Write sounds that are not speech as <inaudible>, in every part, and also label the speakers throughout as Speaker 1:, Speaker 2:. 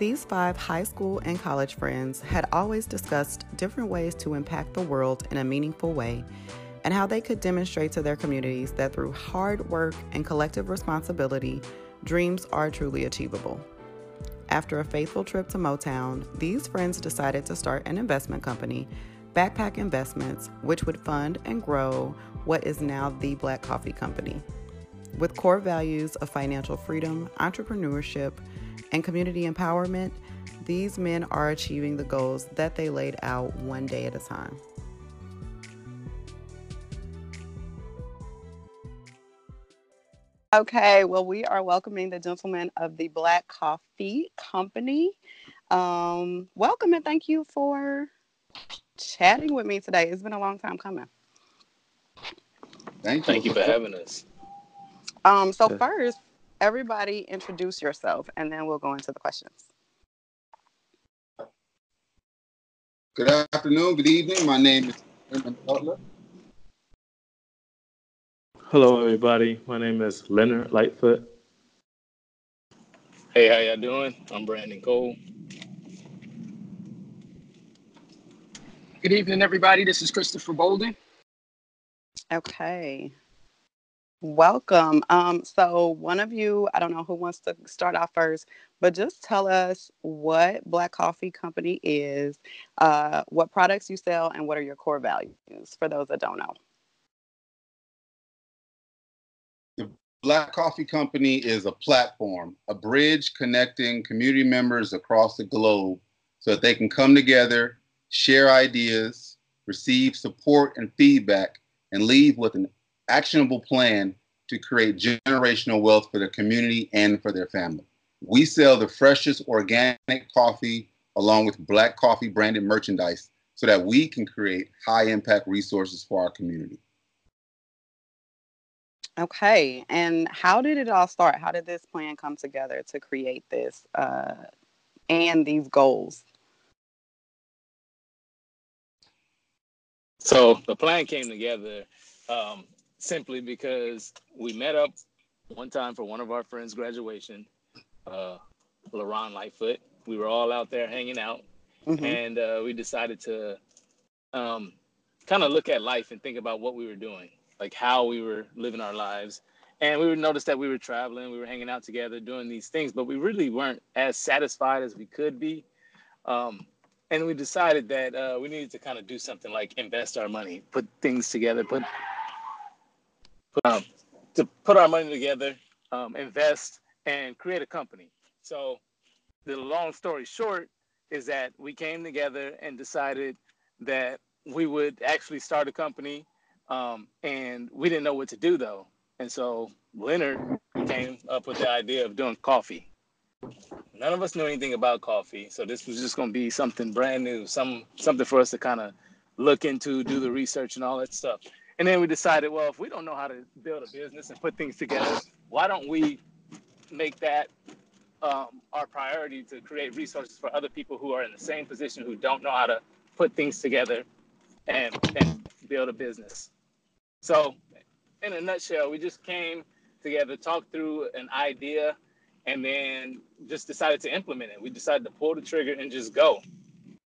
Speaker 1: These five high school and college friends had always discussed different ways to impact the world in a meaningful way and how they could demonstrate to their communities that through hard work and collective responsibility, dreams are truly achievable. After a faithful trip to Motown, these friends decided to start an investment company, Backpack Investments, which would fund and grow what is now the Black Coffee Company. With core values of financial freedom, entrepreneurship, and community empowerment, these men are achieving the goals that they laid out one day at a time. Okay, well, we are welcoming the gentlemen of the Black Coffee Company. Um, welcome and thank you for chatting with me today. It's been a long time coming.
Speaker 2: Thank you.
Speaker 3: Thank you for having us.
Speaker 1: Um, so first, everybody introduce yourself and then we'll go into the questions.
Speaker 2: Good afternoon, good evening. My name is Raymond Butler.
Speaker 4: Hello, everybody. My name is Leonard Lightfoot.
Speaker 3: Hey, how y'all doing? I'm Brandon Cole.
Speaker 5: Good evening, everybody. This is Christopher Bolden.
Speaker 1: Okay. Welcome. Um, so one of you, I don't know who wants to start off first, but just tell us what Black Coffee Company is, uh, what products you sell, and what are your core values for those that don't know.
Speaker 2: The Black Coffee Company is a platform, a bridge connecting community members across the globe so that they can come together, share ideas, receive support and feedback, and leave with an actionable plan to create generational wealth for their community and for their family. We sell the freshest organic coffee along with black coffee branded merchandise so that we can create high impact resources for our community.
Speaker 1: Okay, and how did it all start? How did this plan come together to create this uh, and these goals?
Speaker 3: So the plan came together um, simply because we met up one time for one of our friends' graduation, uh, LaRon Lightfoot. We were all out there hanging out, mm-hmm. and uh, we decided to um, kind of look at life and think about what we were doing, like how we were living our lives. And we would notice that we were traveling, we were hanging out together, doing these things, but we really weren't as satisfied as we could be. Um, and we decided that uh, we needed to kind of do something like invest our money, put things together, put um, to put our money together, um, invest, and create a company. So, the long story short is that we came together and decided that we would actually start a company, um, and we didn't know what to do though. And so Leonard came up with the idea of doing coffee. None of us knew anything about coffee, so this was just going to be something brand new, some something for us to kind of look into, do the research, and all that stuff. And then we decided, well, if we don't know how to build a business and put things together, why don't we make that um, our priority to create resources for other people who are in the same position who don't know how to put things together and, and build a business. So, in a nutshell, we just came together, talked through an idea, and then just decided to implement it. We decided to pull the trigger and just go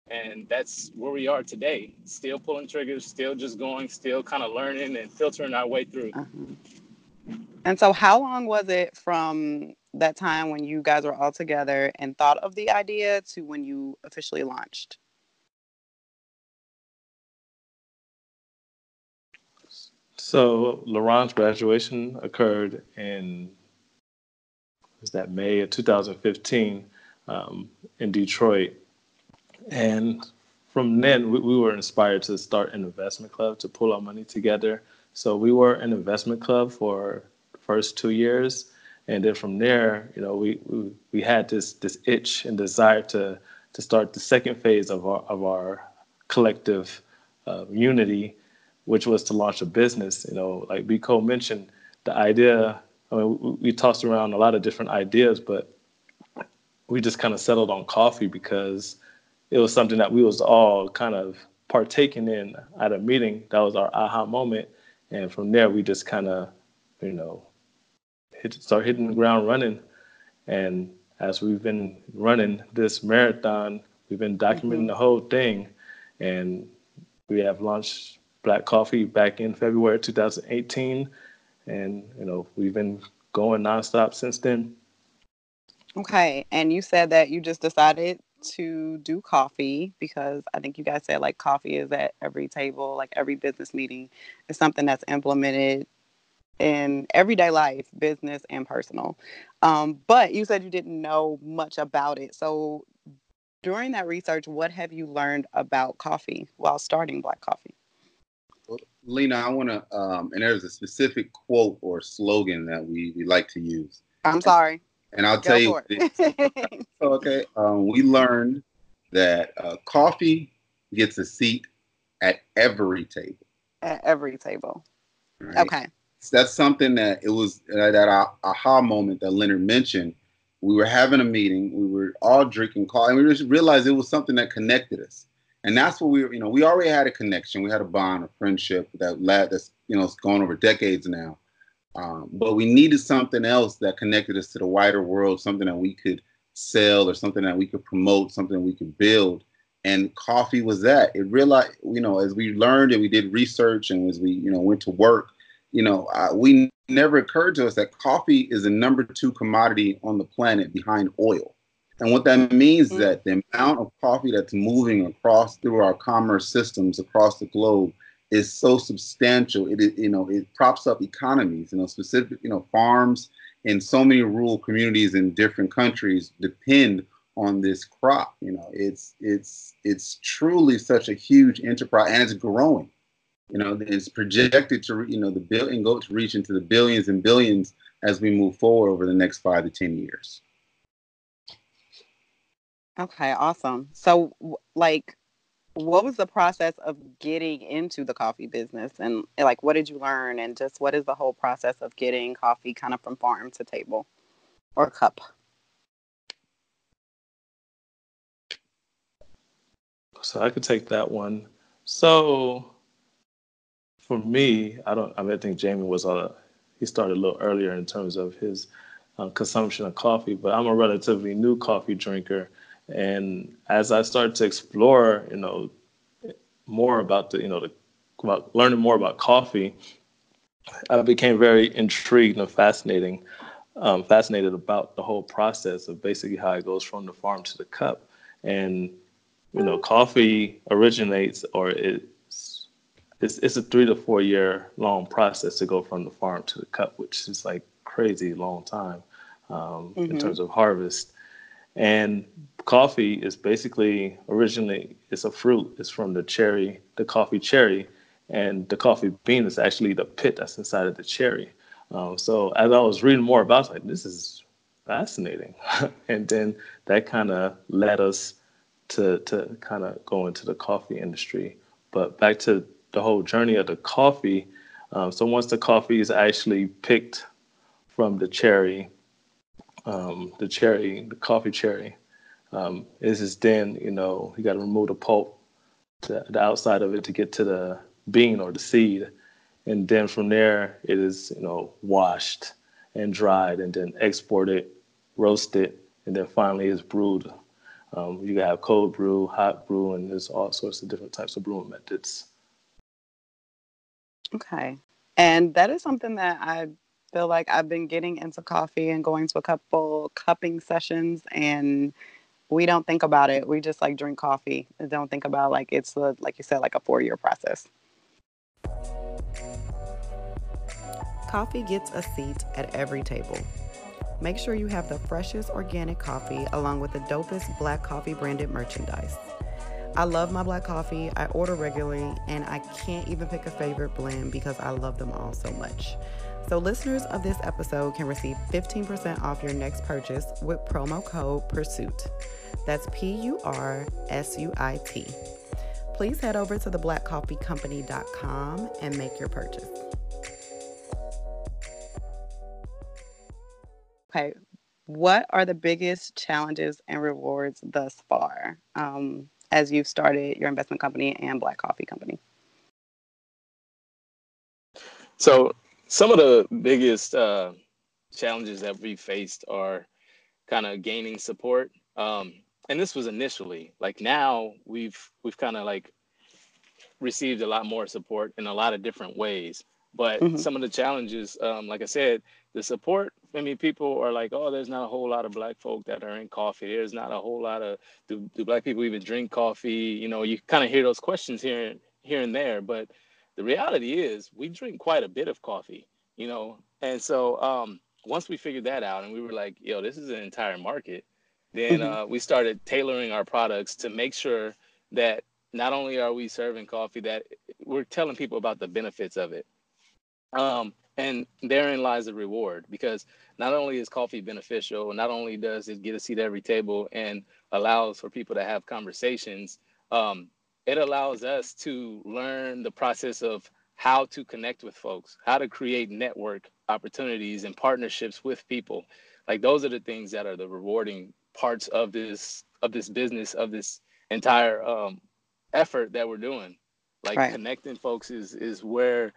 Speaker 3: and that's where we are today still pulling triggers still just going still kind of learning and filtering our way through.
Speaker 1: Uh-huh. and so how long was it from that time when you guys were all together and thought of the idea to when you officially launched?
Speaker 4: So laron's graduation occurred in was that may of 2015 um, in detroit and from then, we, we were inspired to start an investment club to pull our money together. So we were an investment club for the first two years. And then from there, you know, we, we, we had this this itch and desire to to start the second phase of our of our collective uh, unity, which was to launch a business. You know, like Biko mentioned, the idea. I mean, we, we tossed around a lot of different ideas, but we just kind of settled on coffee because it was something that we was all kind of partaking in at a meeting. That was our aha moment, and from there we just kind of, you know, hit, start hitting the ground running, and as we've been running this marathon, we've been documenting mm-hmm. the whole thing, and we have launched Black Coffee back in February 2018, and you know we've been going nonstop since then.
Speaker 1: Okay, and you said that you just decided to do coffee because I think you guys said like coffee is at every table, like every business meeting is something that's implemented in everyday life, business and personal. Um, but you said you didn't know much about it. So during that research, what have you learned about coffee while starting Black Coffee?
Speaker 2: Well, Lena, I want to, um, and there's a specific quote or slogan that we, we like to use.
Speaker 1: I'm sorry.
Speaker 2: And I'll Go tell you, <laughs> okay, um, we learned that uh, coffee gets a seat at every table.
Speaker 1: At every table. Right? Okay.
Speaker 2: So that's something that it was uh, that aha moment that Leonard mentioned. We were having a meeting. We were all drinking coffee, and we just realized it was something that connected us. And that's what we were. You know, we already had a connection. We had a bond, a friendship that led. That's you know, it's gone over decades now. Um, but we needed something else that connected us to the wider world, something that we could sell or something that we could promote, something we could build. And coffee was that. It realized, you know, as we learned and we did research and as we, you know, went to work, you know, uh, we never occurred to us that coffee is the number two commodity on the planet behind oil. And what that means mm-hmm. is that the amount of coffee that's moving across through our commerce systems across the globe is so substantial. It you know it props up economies. You know, specific you know farms in so many rural communities in different countries depend on this crop. You know, it's it's it's truly such a huge enterprise, and it's growing. You know, it's projected to you know the bill and go to reach into the billions and billions as we move forward over the next five to ten years.
Speaker 1: Okay, awesome. So, like, what was the process of getting into the coffee business? And like what did you learn? And just what is the whole process of getting coffee kind of from farm to table or cup?
Speaker 4: So i could take that one. So for me i don't i mean i think jamie was uh he started a little earlier in terms of his uh, consumption of coffee but i'm a relatively new coffee drinker and as I started to explore, you know, more about the, you know, the, about learning more about coffee, I became very intrigued and fascinating, um, fascinated about the whole process of basically how it goes from the farm to the cup. And you know, coffee originates or it's it's, it's a three to four year long process to go from the farm to the cup, which is like crazy long time um, mm-hmm. in terms of harvest. And coffee is basically originally it's a fruit. It's from the cherry, the coffee cherry, and the coffee bean is actually the pit that's inside of the cherry. Um, so as I was reading more about, it, like, this is fascinating, <laughs> and then that kind of led us to to kind of go into the coffee industry. But back to the whole journey of the coffee. Um, so once the coffee is actually picked from the cherry, um, the cherry, the coffee cherry. Um, is is then you know you got to remove the pulp, to the outside of it to get to the bean or the seed, and then from there it is you know washed and dried and then exported, roasted, and then finally is brewed. Um, you can have cold brew, hot brew, and there's all sorts of different types of brewing methods.
Speaker 1: Okay, and that is something that I feel like I've been getting into coffee and going to a couple cupping sessions and we don't think about it. We just like drink coffee and don't think about like it's a, like you said like a 4 year process.
Speaker 6: Coffee gets a seat at every table. Make sure you have the freshest organic coffee along with the dopest black coffee branded merchandise. I love my black coffee. I order regularly and I can't even pick a favorite blend because I love them all so much. So, listeners of this episode can receive 15% off your next purchase with promo code PURSUIT. That's P U R S U I T. Please head over to theblackcoffeecompany.com and make your purchase.
Speaker 1: Okay, what are the biggest challenges and rewards thus far um, as you've started your investment company and Black Coffee Company?
Speaker 3: So, some of the biggest uh, challenges that we faced are kind of gaining support. Um, and this was initially like now we've we've kind of like received a lot more support in a lot of different ways. But mm-hmm. some of the challenges, um, like I said, the support. I mean, people are like, "Oh, there's not a whole lot of black folk that are in coffee. There's not a whole lot of do, do black people even drink coffee?" You know, you kind of hear those questions here here and there. But the reality is, we drink quite a bit of coffee. You know, and so um, once we figured that out, and we were like, "Yo, this is an entire market," then mm-hmm. uh, we started tailoring our products to make sure that not only are we serving coffee, that we're telling people about the benefits of it. Um, and therein lies the reward because not only is coffee beneficial, not only does it get a seat at every table and allows for people to have conversations, um, it allows us to learn the process of how to connect with folks, how to create network opportunities and partnerships with people. Like those are the things that are the rewarding parts of this of this business of this entire um, effort that we're doing. Like right. connecting folks is is where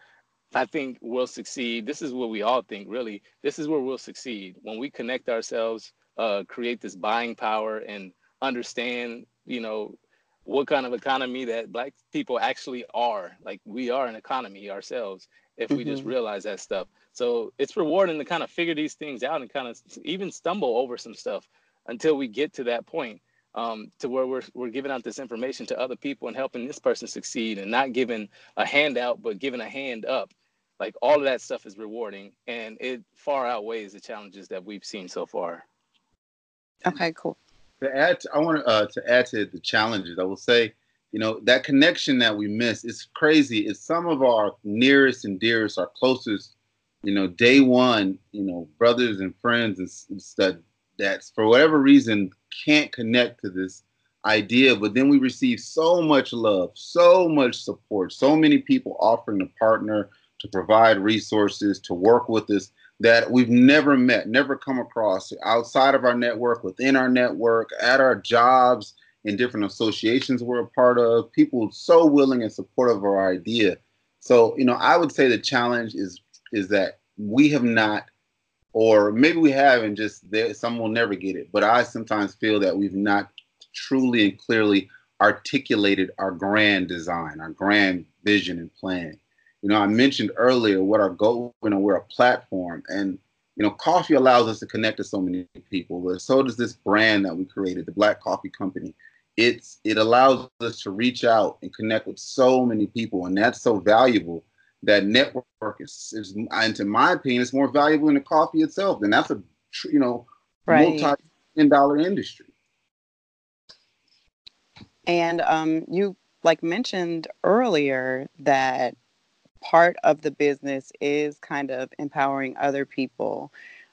Speaker 3: I think we'll succeed. This is what we all think, really. This is where we'll succeed when we connect ourselves, uh, create this buying power, and understand, you know, what kind of economy that Black people actually are. Like we are an economy ourselves if we mm-hmm. just realize that stuff. So it's rewarding to kind of figure these things out and kind of even stumble over some stuff until we get to that point um, to where we're, we're giving out this information to other people and helping this person succeed and not giving a handout, but giving a hand up. Like all of that stuff is rewarding and it far outweighs the challenges that we've seen so far.
Speaker 1: Okay, cool.
Speaker 2: To add, to, I want uh, to add to the challenges. I will say, you know, that connection that we miss is crazy. It's some of our nearest and dearest, our closest, you know, day one, you know, brothers and friends and that that for whatever reason can't connect to this idea, but then we receive so much love, so much support, so many people offering to partner, to provide resources, to work with us that we've never met, never come across outside of our network, within our network, at our jobs, in different associations we're a part of. People so willing and supportive of our idea. So, you know, I would say the challenge is is that we have not or maybe we have and just there, some will never get it. But I sometimes feel that we've not truly and clearly articulated our grand design, our grand vision and plan. You know, I mentioned earlier what our goal, you know, we're a platform and you know, coffee allows us to connect to so many people, but so does this brand that we created, the Black Coffee Company. It's it allows us to reach out and connect with so many people, and that's so valuable that network is, is and to my opinion, it's more valuable than the coffee itself. And that's a, you know, right. multi-million dollar industry.
Speaker 1: And um, you like mentioned earlier that part of the business is kind of empowering other people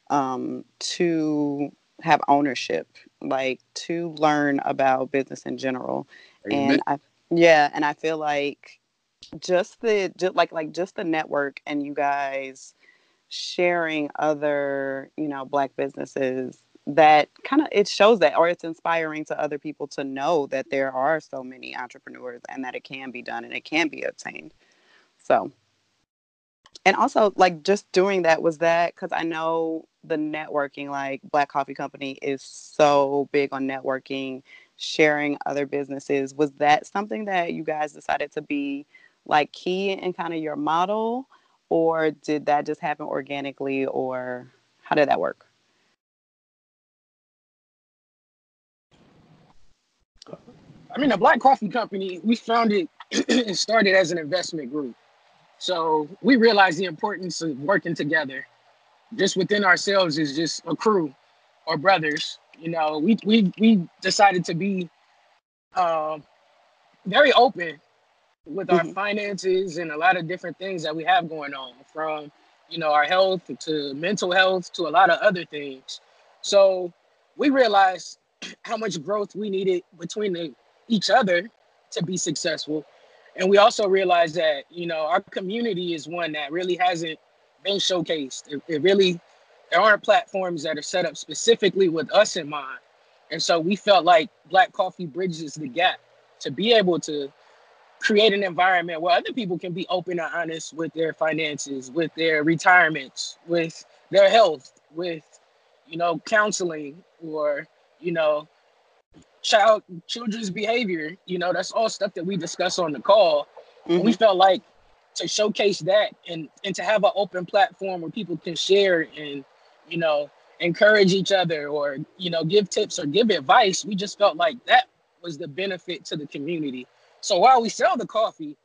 Speaker 1: um, to have ownership, like to learn about business in general. Amen. And I, yeah, and I feel like just the just like like just the network and you guys sharing other you know black businesses that kind of it shows that or it's inspiring to other people to know that there are so many entrepreneurs and that it can be done and it can be obtained so and also like just doing that was that because i know the networking like black coffee company is so big on networking sharing other businesses. Was that something that you guys decided to be like key in kind of your model? Or did that just happen organically or how did that work?
Speaker 5: I mean the black coffee company we founded <clears throat> and started as an investment group so we realize the importance of working together. Just within ourselves is just a crew or brothers you know. We we, we decided to be uh, very open with our mm-hmm. finances and a lot of different things that we have going on from you know our health to mental health to a lot of other things. So we realized <clears throat> how much growth we needed between the, each other to be successful and we also realized that you know our community is one that really hasn't been showcased. It, it really there aren't platforms that are set up specifically with us in mind. And so we felt like black coffee bridges the gap to be able to create an environment where other people can be open and honest with their finances, with their retirements, with their health, with you know, counseling or, you know, child children's behavior. You know, that's all stuff that we discuss on the call. Mm-hmm. We felt like to showcase that and and to have an open platform where people can share and you know encourage each other or you know give tips or give advice we just felt like that was the benefit to the community so while we sell the coffee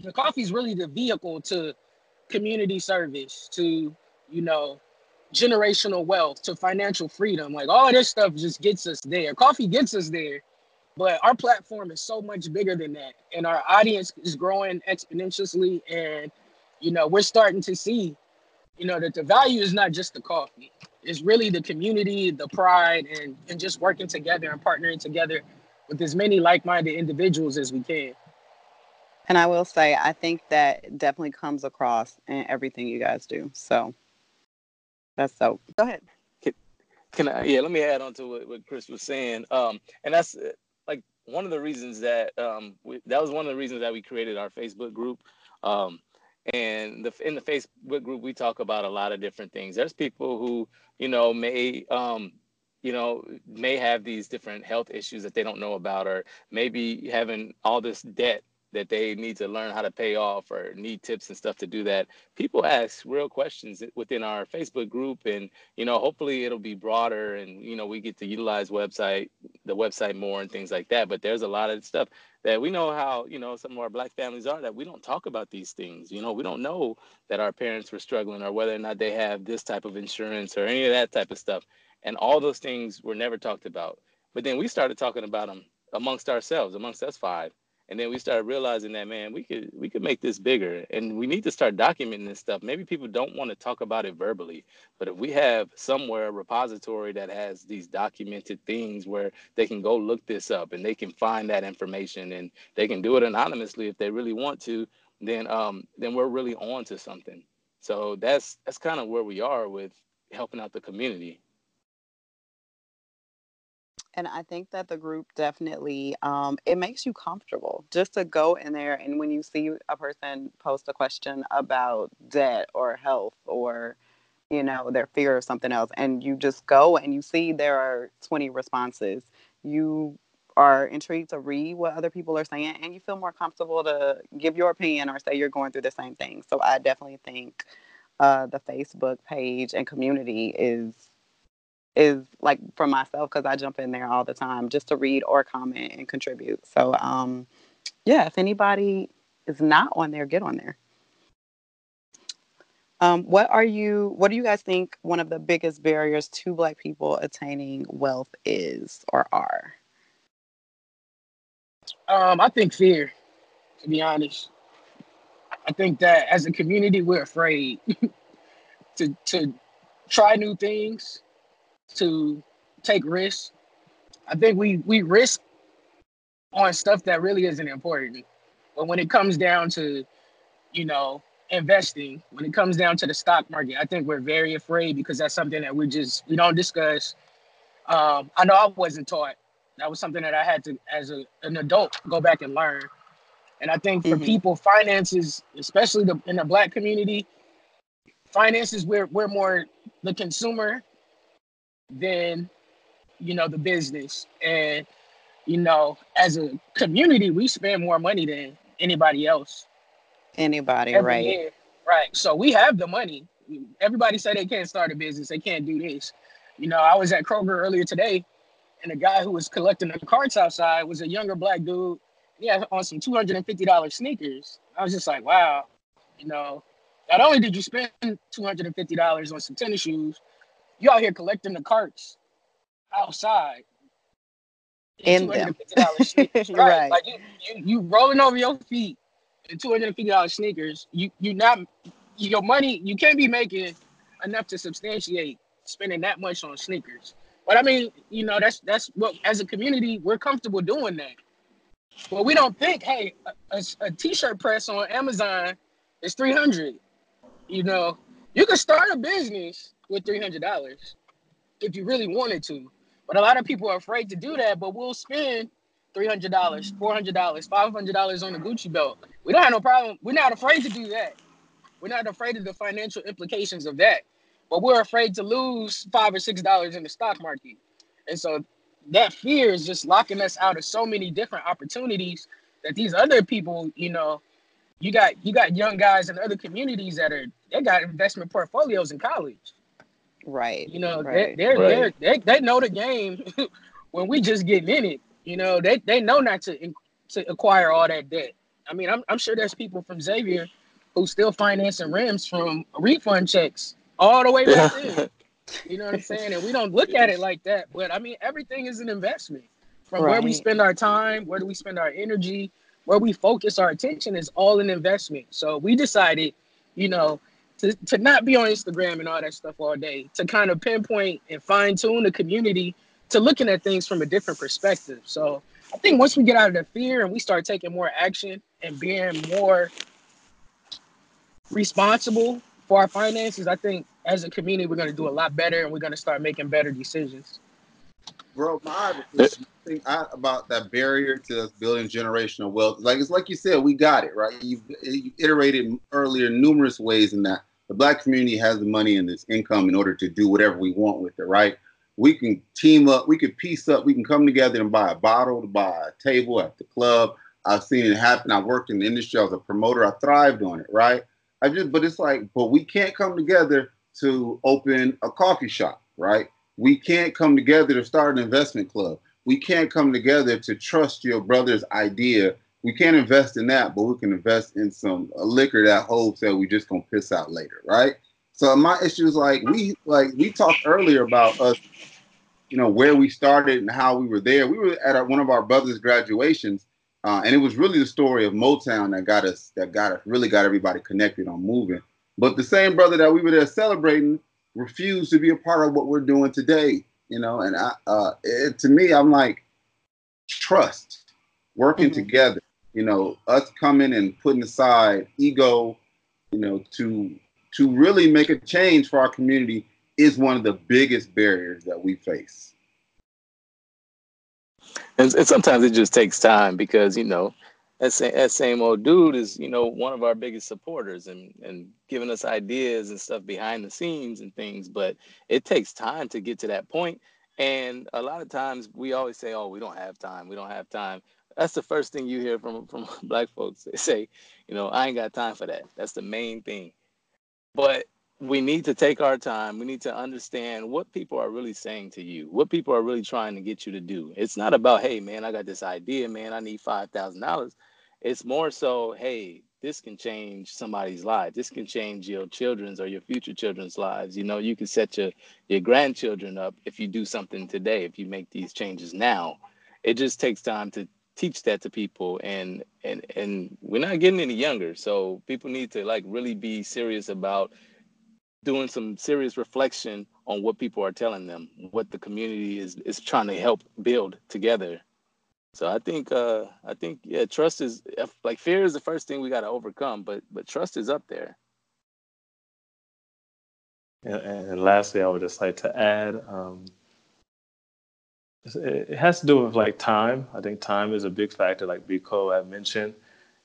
Speaker 5: the coffee is really the vehicle to community service to you know generational wealth to financial freedom. Like all this stuff just gets us there. Coffee gets us there but our platform is so much bigger than that. And our audience is growing exponentially. And you know we're starting to see you know that the value is not just the coffee. It's really the community the pride and and just working together and partnering together with as many like-minded individuals as we can.
Speaker 1: And i will say i think that definitely comes across in everything you guys do. So that's so go ahead
Speaker 3: can, can i yeah let me add on to what, what chris was saying um and that's like one of the reasons that um, we, that was one of the reasons that we created our Facebook group. Um, and the, in the Facebook group, we talk about a lot of different things. There's people who, you know, may, um, you know, may have these different health issues that they don't know about, or maybe having all this debt that they need to learn how to pay off or need tips and stuff to do that people ask real questions within our facebook group and you know hopefully it'll be broader and you know we get to utilize website the website more and things like that. But there's a lot of stuff that we know how you know some of our black families are that we don't talk about these things. You know we don't know that our parents were struggling or whether or not they have this type of insurance or any of that type of stuff. And all those things were never talked about. But then we started talking about them amongst ourselves amongst us five and then we started realizing that man we could we could make this bigger and we need to start documenting this stuff. Maybe people don't want to talk about it verbally but if we have somewhere a repository that has these documented things where they can go look this up and they can find that information and they can do it anonymously if they really want to then um then we're really on to something. So that's that's kind of where we are with helping out the community
Speaker 1: and I think that the group definitely um, it makes you comfortable just to go in there and when you see a person post a question about debt or health or you know their fear of something else and you just go and you see there are 20 responses you are intrigued to read what other people are saying and you feel more comfortable to give your opinion or say you're going through the same thing. So i definitely think uh, the facebook page and community is is like for myself because I jump in there all the time just to read or comment and contribute. So um, yeah, if anybody is not on there, get on there. Um, what are you? What do you guys think one of the biggest barriers to Black people attaining wealth is or are?
Speaker 5: Um, I think fear. To be honest, I think that as a community, we're afraid <laughs> to to try new things to take risks. I think we we risk on stuff that really isn't important. But when it comes down to, you know, investing, when it comes down to the stock market, I think we're very afraid because that's something that we just we don't discuss. Um, I know I wasn't taught. That was something that I had to, as a, an adult, go back and learn. And I think for mm-hmm. people, finances, especially the, in the black community, finances we're we're more the consumer than you know the business. And you know as a community we spend more money than anybody else.
Speaker 1: Anybody right.
Speaker 5: year. right. So we have the money. Everybody say they can't start a business. They can't do this. You know i was at kroger earlier today and the guy who was collecting the carts outside was a younger black dude. Yeah on some $250 sneakers. I was just like wow. You know not only did you spend $250 on some tennis shoes you out here collecting the carts outside.
Speaker 1: In them.
Speaker 5: right. <laughs> right. Like you, you, you rolling over your feet in two hundred and fifty dollars sneakers. You you not your money. You can't be making enough to substantiate spending that much on sneakers. But I mean, you know, that's that's what as a community we're comfortable doing that. But we don't think, hey, a, a, a t-shirt press on Amazon is three hundred. You know, you can start a business with three hundred dollars if you really wanted to. But a lot of people are afraid to do that. But we'll spend three hundred dollars, four hundred dollars, five hundred dollars on a Gucci belt. We don't have no problem. We're not afraid to do that. We're not afraid of the financial implications of that. but we're afraid to lose five or six dollars in the stock market. And so that fear is just locking us out of so many different opportunities that these other people, you know, you got you got young guys in other communities that are they got investment portfolios in college.
Speaker 1: Right.
Speaker 5: You know,
Speaker 1: right.
Speaker 5: they're, they're,
Speaker 4: right.
Speaker 5: they're, they they know the game <laughs> when we just getting in it. You know, they they know not to to acquire all that debt. I mean, I'm I'm sure there's people from Xavier who still financing rims from refund checks all the way back then. <laughs> You know what I'm saying? And we don't look at it like that. But I mean, everything is an investment. From where we spend our time, where do we spend our energy, where we focus our attention is all an investment. So we decided, you know, to, to not be on Instagram and all that stuff all day, to kind of pinpoint and fine tune the community to looking at things from a different perspective. So I think once we get out of the fear and we start taking more action and being more responsible for our finances, I think as a community we're going to do a lot better and we're going to start making better decisions.
Speaker 2: Bro, my thing about that barrier to building generational wealth, like it's like you said, we got it right. You've, you iterated earlier numerous ways in that the black community has the money and this income in order to do whatever we want with it, right? We can team up, we can piece up, we can come together and buy a bottle, to buy a table at the club. I've seen it happen. I worked in the industry. I was a promoter. I thrived on it, right? I just, but it's like, but we can't come together to open a coffee shop, right? We can't come together to start an investment club. We can't come together to trust your brother's idea. We can't invest in that, but we can invest in some a liquor that hopes that we just gonna piss out later, right? So my issue is like we like we talked earlier about us, you know, where we started and how we were there. We were at our, one of our brothers' graduations, uh, and it was really the story of Motown that got us that got us really got everybody connected on moving. But the same brother that we were there celebrating refused to be a part of what we're doing today. You know, and I, uh, it, to me, I'm like, trust, working
Speaker 1: Mhm.
Speaker 2: together. You know, us coming and putting aside ego, you know, to to really make a change for our community is one of the biggest barriers that we face.
Speaker 3: and, and sometimes it just takes time because you know that same, that same old dude is you know one of our biggest supporters and and giving us ideas and stuff behind the scenes and things but it takes time to get to that point. And a lot of times we always say oh we don't have time. We don't have time that's the first thing you hear from from <laughs> black folks they say you know i ain't got time for that that's the main thing but we need to take our time. We need to understand what people are really saying to you, what people are really trying to get you to do. It's not about, hey, man, I got this idea, man, I need $5,000. It's more so, hey, this can change somebody's life. This can change your children's or your future children's lives. You know, you can set your, your grandchildren up if you do something today, if you make these changes now. It just takes time to teach that to people and and and we're not getting any younger so people need to like really be serious about doing some serious reflection on what people are telling them, what the community is is trying to help build together. So I think uh I think yeah, trust is like fear is the first thing we got to overcome, but but trust is up there.
Speaker 4: And, and lastly, I would just like to add, um, it has to do with like time. I think time is a big factor, like Biko had mentioned,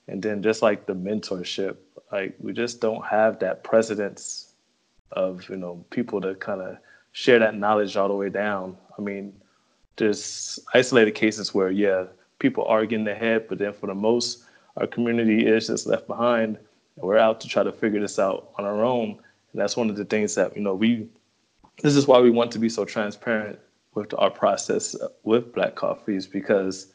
Speaker 4: and then just like the mentorship, like we just don't have that precedence of you know people to kind of share that knowledge all the way down. I mean, there's isolated cases where yeah, people are getting ahead, but then for the most, our community is just left behind, and we're out to try to figure this out on our own. And that's one of the things that you know we. This is why we want to be so transparent with our process with Black Coffees because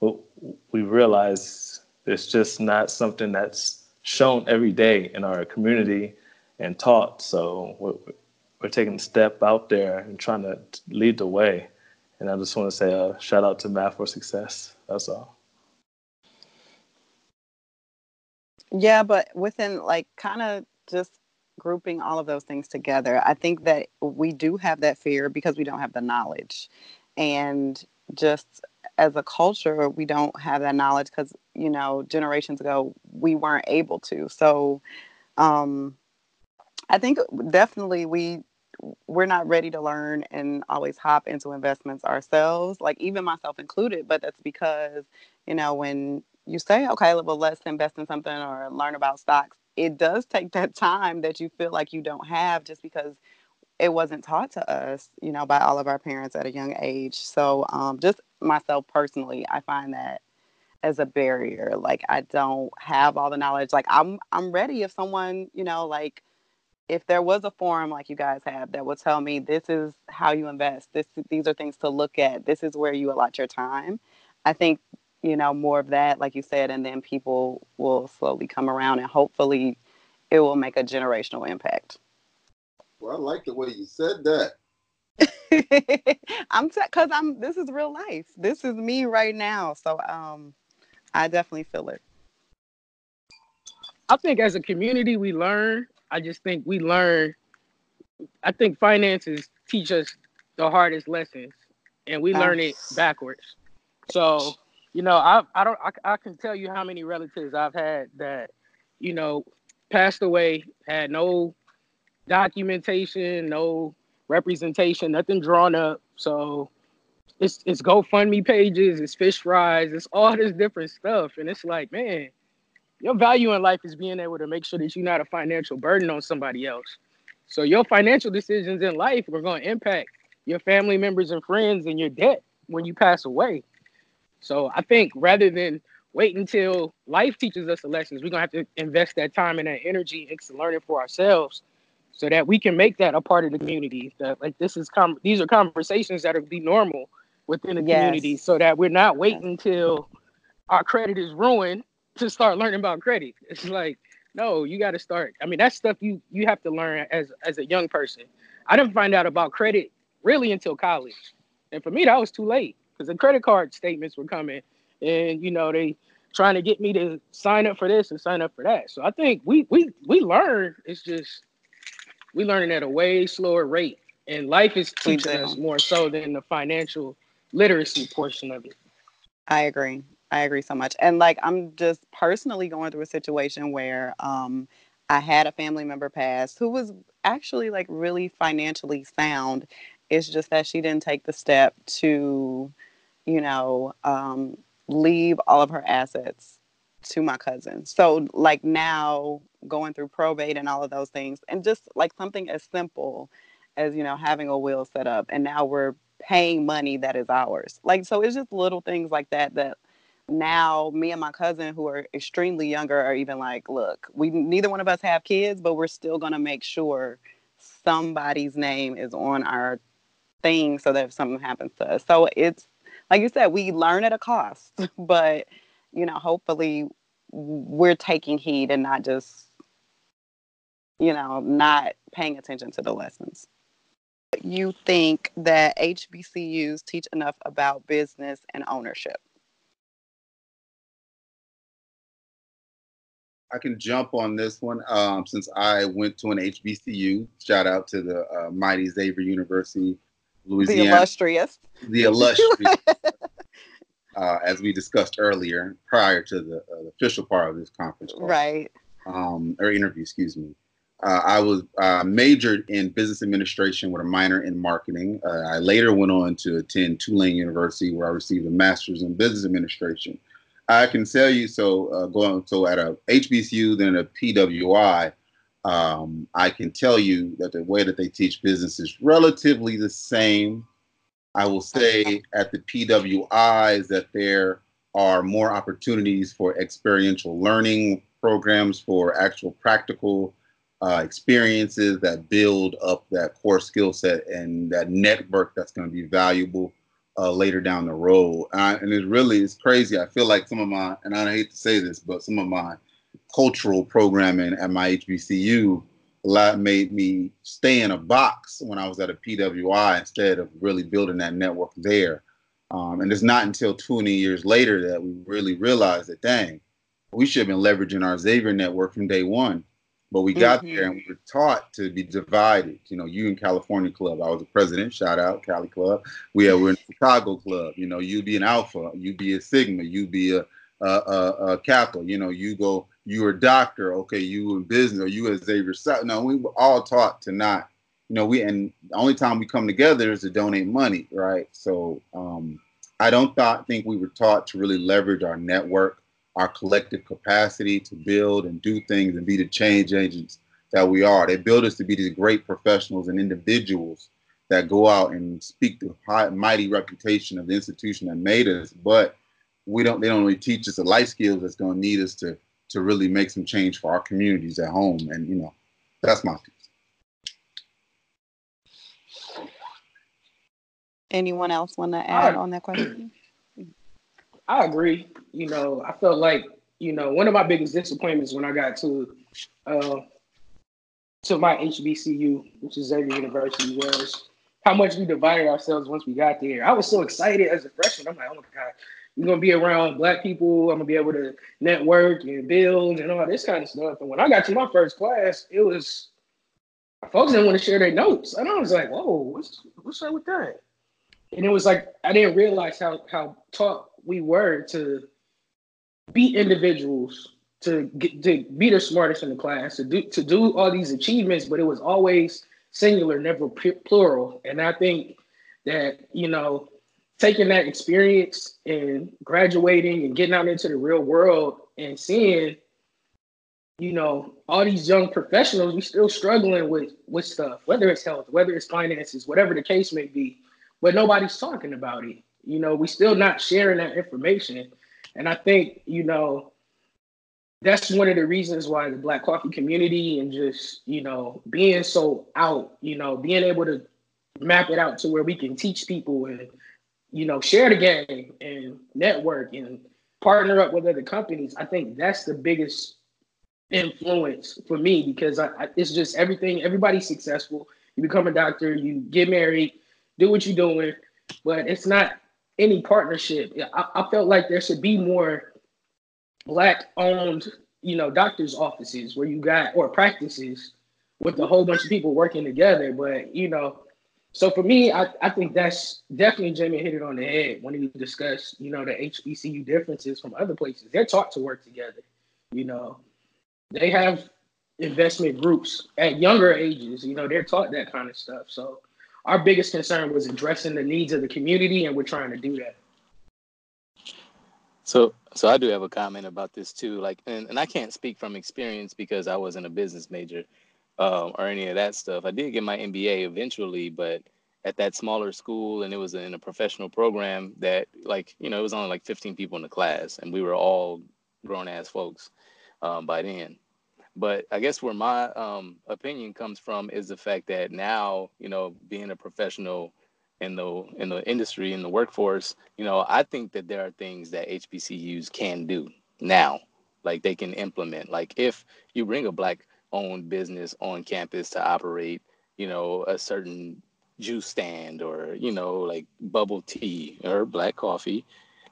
Speaker 4: we realize it's just not something that's shown every day in our community and taught. So we're, we're taking a step out there and trying to lead the way. And I just want to say a shout out to Math for Success. That's all.
Speaker 1: Yeah, but within like kind of just grouping all of those things together, I think that we do have that fear because we don't have the knowledge. And just as a culture, we don't have that knowledge because, you know, generations ago, we weren't able to. So um, I think definitely we we're not ready to learn and always hop into investments ourselves, like even myself included. But that's because, you know, when you say, okay, well, let's invest in something or learn about stocks, it does take that time that you feel like you don't have just because it wasn't taught to us, you know, by all of our parents at a young age. So, um, just myself personally, I find that as a barrier. Like, I don't have all the knowledge. Like, I'm I'm ready if someone, you know, like if there was a forum like you guys have that would tell me this is how you invest, this these are things to look at, this is where you allot your time. I think you know more of that, like you said, and then people will slowly come around, and hopefully, it will make a generational impact.
Speaker 2: Well, I like the way you said that. <laughs>
Speaker 1: I'm because I'm. This is real life. This is me right now. So um, I definitely feel it.
Speaker 5: I think as a community, we learn. I just think we learn. I think finances teach us the hardest lessons, and we learn it backwards. So, you know, I I don't I, I can tell you how many relatives I've had that, you know, passed away, had no documentation, no representation, nothing drawn up. So it's it's GoFundMe pages, it's fish fries, it's all this different stuff. And it's like, man, your value in life is being able to make sure that you're not a financial burden on somebody else. So your financial decisions in life are going to impact your family members and friends and your debt when you pass away. So I think rather than wait until life teaches us the lessons, we're gonna have to invest that time and that energy into learning for ourselves so that we can make that a part of the community. That like this is com- these are conversations that are be normal within the yes. community, so that we're not waiting until our credit is ruined to start learning about credit. <laughs> It's like no, you got to start. I mean, that's stuff you you have to learn as as a young person. I didn't find out about credit really until college, and for me that was too late because the credit card statements were coming, and you know they trying to get me to sign up for this and sign up for that. So I think we we we learn. It's just we learning at a way slower rate, and life is teaching us more so than the financial literacy portion of it.
Speaker 1: I agree. I agree so much. And like I'm just personally going through a situation where um I had a family member pass who was actually like really financially sound. It's just that she didn't take the step to, you know, um, leave all of her assets to my cousin. So like now going through probate and all of those things and just like something as simple as you know having a will set up and now we're paying money that is ours. Like so it's just little things like that that now me and my cousin who are extremely younger are even like look we neither one of us have kids but we're still going to make sure somebody's name is on our thing so that if something happens to us so it's like you said we learn at a cost <laughs> but you know hopefully we're taking heed and not just you know not paying attention to the lessons you think that hbcus teach enough about business and ownership
Speaker 2: I can jump on this one um, since I went to an HBCU. Shout out to the uh, mighty Xavier University, Louisiana.
Speaker 1: The illustrious.
Speaker 2: The illustrious. <laughs> uh, as we discussed earlier, prior to the, uh, the official part of this conference call.
Speaker 1: Right.
Speaker 2: Um, or interview, excuse me. Uh, I was uh, majored in business administration with a minor in marketing. Uh, I later went on to attend Tulane University, where I received a master's in business administration. I can tell you so uh, going so at a HBCU then a PWI, um, I can tell you that the way that they teach business is relatively the same. I will say at the PWIs that there are more opportunities for experiential learning programs for actual practical uh, experiences that build up that core skill set and that network that's going to be valuable uh, later down the road. Uh, and it really is crazy. I feel like some of my, and I hate to say this, but some of my cultural programming at my HBCU a lot made me stay in a box when I was at a PWI instead of really building that network there. Um, and it's not until 20 years later that we really realized that, dang, we should have been leveraging our Xavier network from day one but we got mm-hmm. there and we were taught to be divided. You know, you in California Club, I was a president. Shout out Cali Club. We had, we're in Chicago Club. You know, you be an Alpha, you be a Sigma, you be a, a, a, a Kappa. You know, you go, you a doctor. Okay, you in business or you as Xavier. No, we were all taught to not. You know, we and the only time we come together is to donate money, right? So um, I don't thought think we were taught to really leverage our network our collective capacity to build and do things and be the change agents that we are. They build us to be these great professionals and individuals that go out and speak the high, mighty reputation of the institution that made us. But we don't. They don't really teach us the life skills that's going to need us to to really make some change for our communities at home. And you know, that's my piece.
Speaker 1: Anyone else want to add I, on that question? <clears throat>
Speaker 5: I agree. You know, I felt like you know one of my biggest disappointments when I got to uh, to my HBCU, which is Xavier University, was how much we divided ourselves once we got there. I was so excited as a freshman. I'm like, oh my god, we're gonna be around black people. I'm gonna be able to network and build and all this kind of stuff. And when I got to my first class, it was folks didn't want to share their notes, and I was like, whoa, what's what's up with that? And it was like I didn't realize how how taught we were to be individuals to get to be the smartest in the class, to do to do all these achievements, but it was always singular, never plural. And I think that you know, taking that experience and graduating and getting out into the real world and seeing, you know, all these young professionals, we still struggling with with stuff, whether it's health, whether it's finances, whatever the case may be, but nobody's talking about it. You know, we still not sharing that information. And I think, you know, that's one of the reasons why the black coffee community and just you know being so out you know being able to map it out to where we can teach people and you know share the game and network and partner up with other companies i think that's the biggest influence for me because I, I, it's just everything everybody's successful you become a doctor you get married do what you're doing but it's not any partnership I, I felt like there should be more black owned, you know, doctors' offices where you got or practices with a whole bunch of people working together. But you know, so for me, I, I think that's definitely Jamie hit it on the head when he discussed, you know, the HBCU differences from other places. They're taught to work together. You know, they have investment groups at younger ages. You know, they're taught that kind of stuff. So our biggest concern was addressing the needs of the community, and we're trying to do that.
Speaker 3: So, so I do have a comment about this too. Like, and, and I can't speak from experience because I wasn't a business major um, or any of that stuff. I did get my MBA eventually, but at that smaller school, and it was in a professional program that, like, you know, it was only like 15 people in the class, and we were all grown ass folks um, by then. But I guess where my um, opinion comes from is the fact that now, you know, being a professional in the in the industry in the workforce you know i think that there are things that hbcus can do now like they can implement like if you bring a black owned business on campus to operate you know a certain juice stand or you know like bubble tea or black coffee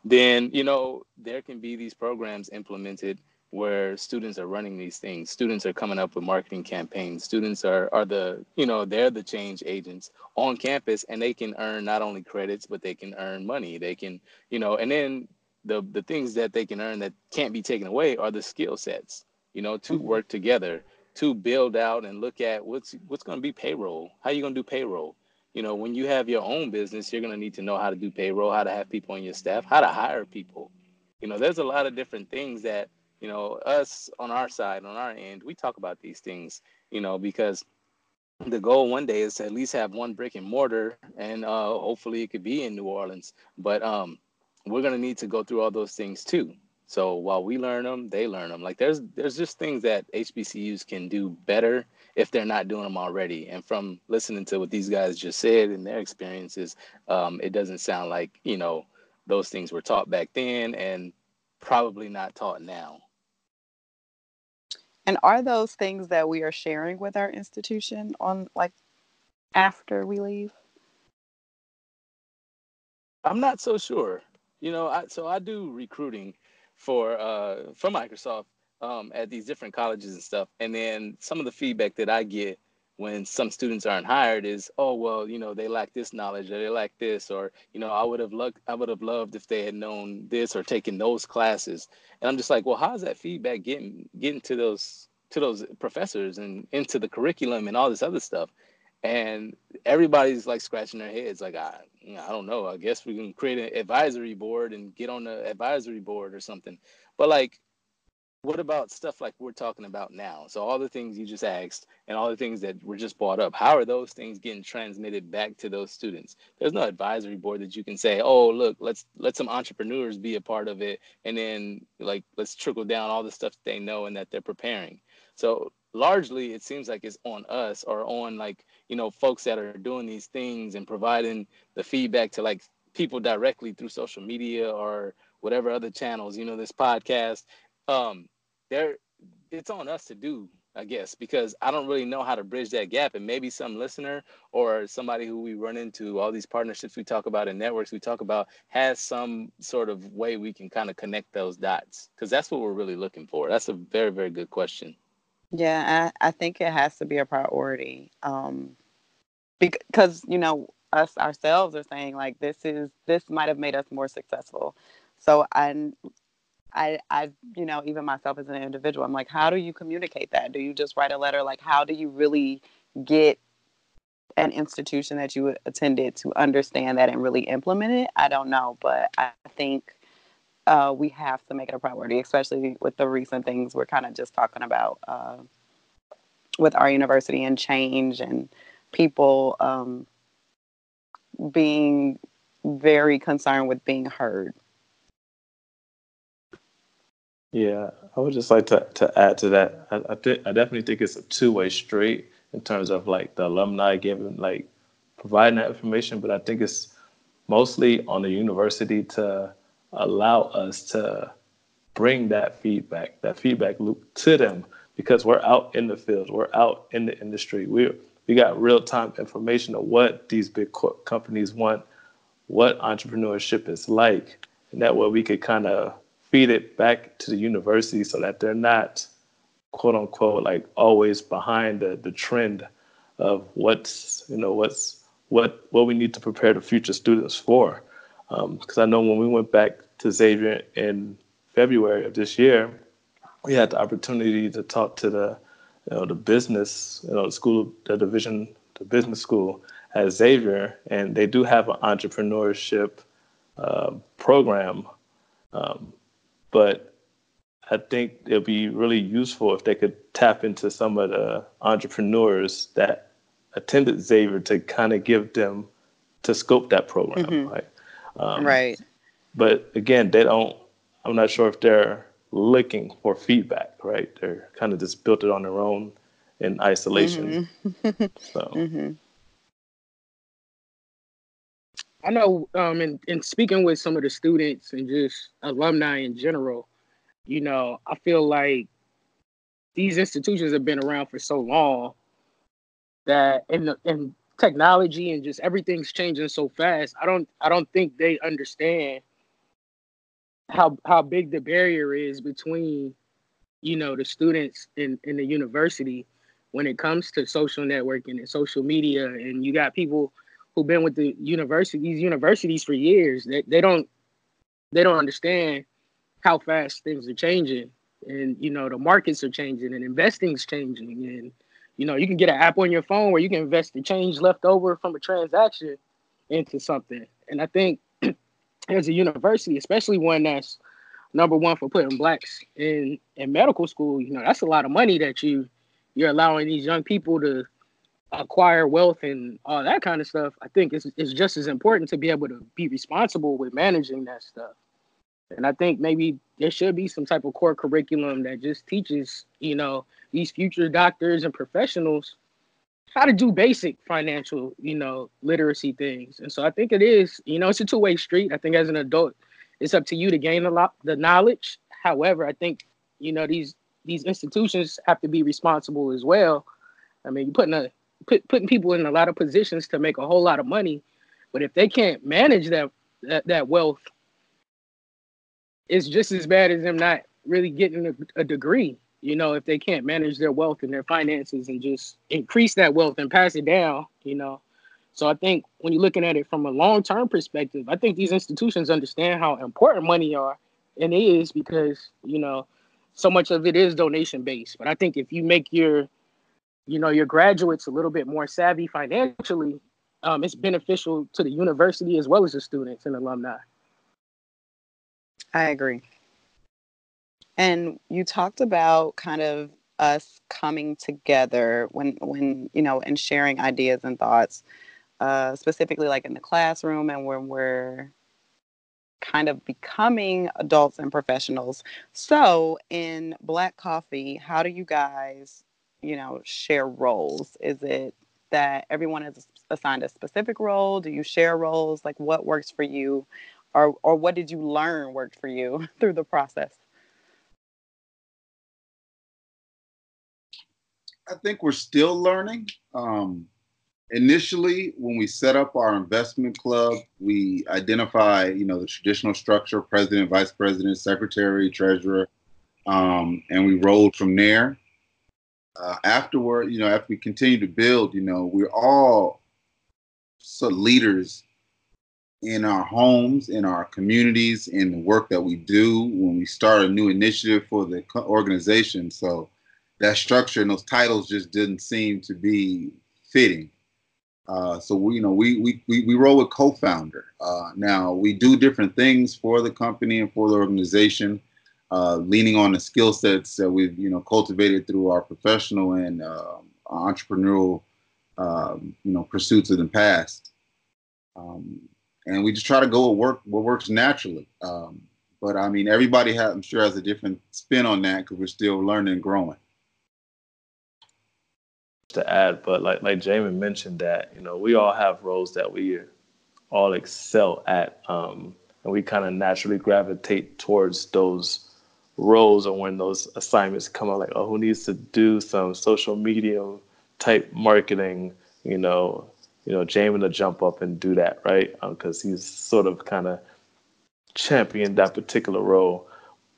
Speaker 3: then you know there can be these programs implemented where students are running these things. Students are coming up with marketing campaigns. Students are are the you know they're the change agents on campus and they can earn not only credits but they can earn money. They can you know and then the the things that they can earn that can't be taken away are the skill sets you know to mm-hmm. work together to build out and look at what's what's going to be payroll how you going to do payroll you know when you have your own business you're going to need to know how to do payroll how to have people on your staff how to hire people you know there's a lot of different things that you know, us on our side, on our end, we talk about these things, you know, because the goal one day is to at least have one brick and mortar, and uh, hopefully it could be in New Orleans. But um, we're gonna need to go through all those things too. So while we learn them, they learn them. Like there's there's just things that HBCUs can do better if they're not doing them already. And from listening to what these guys just said and their experiences, um, it doesn't sound like you know those things were taught back then and probably not taught now.
Speaker 1: And are those things that we are sharing with our institution on like after we leave?
Speaker 3: I'm not so sure. You know, I, so I do recruiting for uh, for Microsoft um, at these different colleges and stuff, and then some of the feedback that I get when some students aren't hired is, oh well, you know, they lack this knowledge or they lack this, or you know, I would have loved I would have loved if they had known this or taken those classes. And I'm just like, well, how's that feedback getting getting to those to those professors and into the curriculum and all this other stuff? And everybody's like scratching their heads, like I, I don't know. I guess we can create an advisory board and get on the advisory board or something. But like, what about stuff like we're talking about now? So all the things you just asked and all the things that were just brought up, how are those things getting transmitted back to those students? There's no advisory board that you can say, "Oh, look, let's let some entrepreneurs be a part of it," and then like let's trickle down all the stuff they know and that they're preparing. So largely, it seems like it's on us or on like you know folks that are doing these things and providing the feedback to like people directly through social media or whatever other channels. You know, this podcast. Um, there it's on us to do I guess, because I don't really know how to bridge that gap. And maybe some listener or somebody who we run into, all these partnerships we talk about and networks we talk about, has some sort of way we can kind of connect those dots. Because that's what we're really looking for. That's a very, very good question.
Speaker 1: Yeah, I, I think it has to be a priority. Um, because, you know, us ourselves are saying like this is this might have made us more successful. So I I, I, you know, even myself as an individual, I'm like, how do you communicate that? Do you just write a letter? Like, how do you really get an institution that you attended to understand that and really implement it? I don't know, but I think uh, we have to make it a priority, especially with the recent things we're kind of just talking about uh, with our university and change and people um, being very concerned with being heard.
Speaker 4: Yeah, I would just like to, to add to that. I I, th- I definitely think it's a two way street in terms of like the alumni giving like providing that information, but I think it's mostly on the university to allow us to bring that feedback, that feedback loop to them because we're out in the field, we're out in the industry. We we got real time information of what these big co- companies want, what entrepreneurship is like, and that way we could kind of feed it back to the university so that they're not quote unquote like always behind the, the trend of what's you know what's what what we need to prepare the future students for because um, I know when we went back to Xavier in February of this year we had the opportunity to talk to the you know the business you know the school the division the business school at Xavier and they do have an entrepreneurship uh, program um, but I think it'll be really useful if they could tap into some of the entrepreneurs that attended Xavier to kind of give them to scope that program, mm-hmm. right?
Speaker 1: Um, right.
Speaker 4: But again, they don't. I'm not sure if they're looking for feedback, right? They're kind of just built it on their own in isolation. Mm-hmm. so. <laughs> Mm-hmm.
Speaker 5: I know, um, in, in speaking with some of the students and just alumni in general, you know, I feel like these institutions have been around for so long that in the, in technology and just everything's changing so fast. I don't I don't think they understand how how big the barrier is between you know the students in in the university when it comes to social networking and social media and you got people who've been with the university, these universities for years. They, they don't they don't understand how fast things are changing, and you know the markets are changing, and investing's changing, and you know you can get an app on your phone where you can invest the change left over from a transaction into something. And I think as a university, especially one that's number one for putting blacks in in medical school, you know that's a lot of money that you you're allowing these young people to acquire wealth and all that kind of stuff, I think it's, it's just as important to be able to be responsible with managing that stuff. And I think maybe there should be some type of core curriculum that just teaches, you know, these future doctors and professionals how to do basic financial, you know, literacy things. And so I think it is, you know, it's a two-way street. I think as an adult, it's up to you to gain a lot the knowledge. However, I think, you know, these these institutions have to be responsible as well. I mean, you're putting a put, putting people in a lot of positions to make a whole lot of money, but if they can't manage that that, that wealth, it's just as bad as them not really getting a, a degree. You know, if they can't manage their wealth and their finances and just increase that wealth and pass it down, you know. So I think when you're looking at it from a long-term perspective, I think these institutions understand how important money are, and it is because you know so much of it is donation based. But I think if you make your you know your graduates a little bit more savvy financially, um, it's beneficial to the university as well as the students and alumni.
Speaker 1: I agree. And you talked about kind of us coming together when when you know and sharing ideas and thoughts uh, specifically like in the classroom and when we're kind of becoming adults and professionals. So, in Black Coffee, how do you guys, you know, share roles? Is it that everyone is assigned a specific role? Do you share roles? Like, what works for you, or or what did you learn worked for you <laughs> through the process?
Speaker 2: I think we're still learning. Um, initially when we set up our investment club we identify you know the traditional structure president vice president secretary treasurer um, and we rolled from there uh, afterward you know after we continue to build you know we're all so leaders in our homes in our communities in the work that we do when we start a new initiative for the organization so that structure and those titles just didn't seem to be fitting uh, so we, you know, we we we, we roll with co-founder. Uh, now we do different things for the company and for the organization, uh, leaning on the skill sets that we've you know cultivated through our professional and um, entrepreneurial um, you know pursuits in the past. Um, and we just try to go what work what works naturally. Um, but I mean, everybody has, I'm sure, has a different spin on that because we're still learning and growing
Speaker 4: to add, but like like Jamin mentioned that you know we all have roles that we all excel at, um, and we kind of naturally gravitate towards those roles or when those assignments come up. Like, oh, who needs to do some social media type marketing? You know, you know, Jamin to jump up and do that, right? Because um, he's sort of kind of championed that particular role,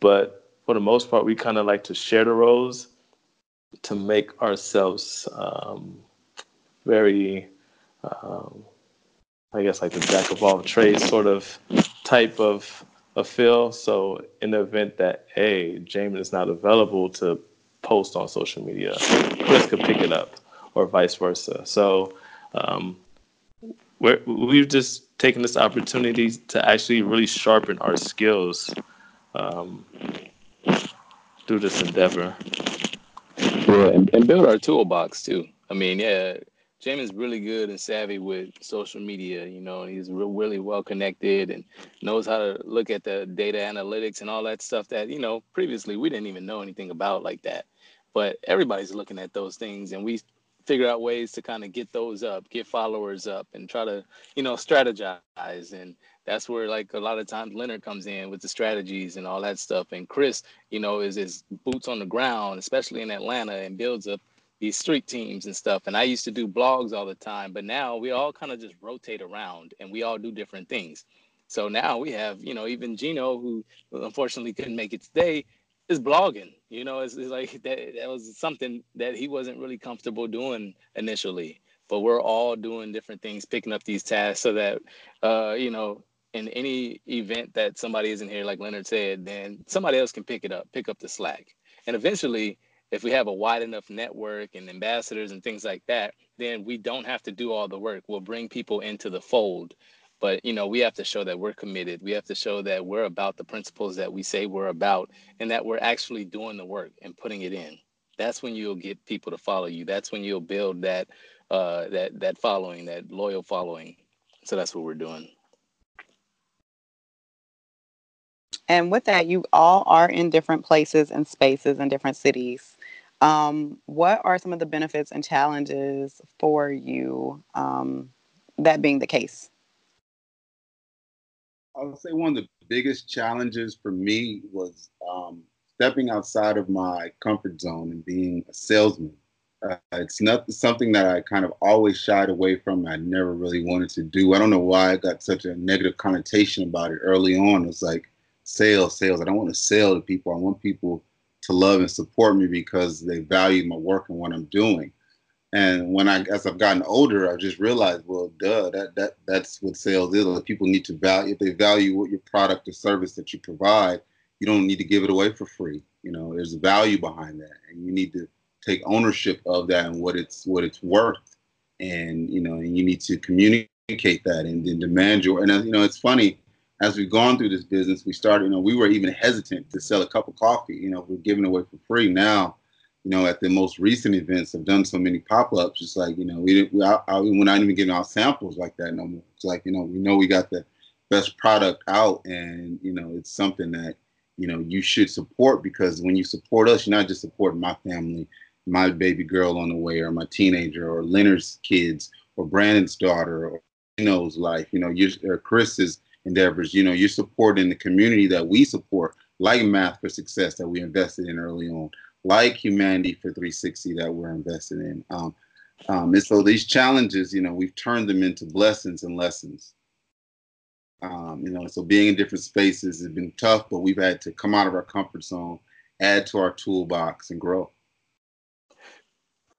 Speaker 4: but for the most part, we kind of like to share the roles to make ourselves um, very, um, I guess, like the jack of all trades sort of type of a feel. So, in the event that a Jamin is not available to post on social media, Chris could pick it up, or vice versa. So, um, we're, we've just taken this opportunity to actually really sharpen our skills um, through this endeavor.
Speaker 3: Yeah, and, and build our toolbox too. I mean, yeah, Jamin's really good and savvy with social media, you know, he's real, really well connected and knows how to look at the data analytics and all that stuff that, you know, previously we didn't even know anything about like that. But everybody's looking at those things and we figure out ways to kind of get those up, get followers up and try to, you know, strategize and that's where like a lot of times Leonard comes in with the strategies and all that stuff. And Chris, you know, is his boots on the ground, especially in Atlanta, and builds up these street teams and stuff. And I used to do blogs all the time, but now we all kind of just rotate around and we all do different things. So now we have, you know, even Gino, who unfortunately couldn't make it today, is blogging. You know, it's, it's like <laughs> that, that was something that he wasn't really comfortable doing initially. But we're all doing different things, picking up these tasks so that, uh, you know, in any event that somebody isn't here, like Leonard said, then somebody else can pick it up, pick up the slack. And eventually, if we have a wide enough network and ambassadors and things like that, then we don't have to do all the work. We'll bring people into the fold. But you know, we have to show that we're committed. We have to show that we're about the principles that we say we're about and that we're actually doing the work and putting it in. That's when you'll get people to follow you. That's when you'll build that uh that that following, that loyal following. So that's what we're doing.
Speaker 1: And with that, you all are in different places and spaces in different cities. Um, what are some of the benefits and challenges for you, um, that being the case?
Speaker 2: I would say one of the biggest challenges for me was um, stepping outside of my comfort zone and being a salesman. Uh, it's not something that I kind of always shied away from. I never really wanted to do. I don't know why I got such a negative connotation about it early on. It's like sales, sales. I don't want to sell to people. I want people to love and support me because they value my work and what I'm doing. And when I, as I've gotten older, I just realized, well, duh, that that that's what sales is. Like people need to value if they value what your product or service that you provide. You don't need to give it away for free. You know, there's value behind that, and you need to take ownership of that and what it's what it's worth. And you know, and you need to communicate that and then demand your. And uh, you know, it's funny as we've gone through this business, we started, you know, we were even hesitant to sell a cup of coffee. You know, we're giving away for free now. You know, at the most recent events, have done so many pop-ups. It's like, you know, we didn't, we, I, I, we're not even giving out samples like that no more. It's like, you know, we know we got the best product out, and you know, it's something that you know you should support because when you support us, you're not just supporting my family, my baby girl on the way, or my teenager, or Leonard's kids, or Brandon's daughter, or Knows life. You know, you or Chris's endeavors. You know, you're supporting the community that we support, like Math for Success that we invested in early on, like Humanity for 360 that we're invested in. Um, um, and so these challenges, you know, we've turned them into blessings and lessons. Um, you know, so being in different spaces has been tough, but we've had to come out of our comfort zone, add to our toolbox, and grow.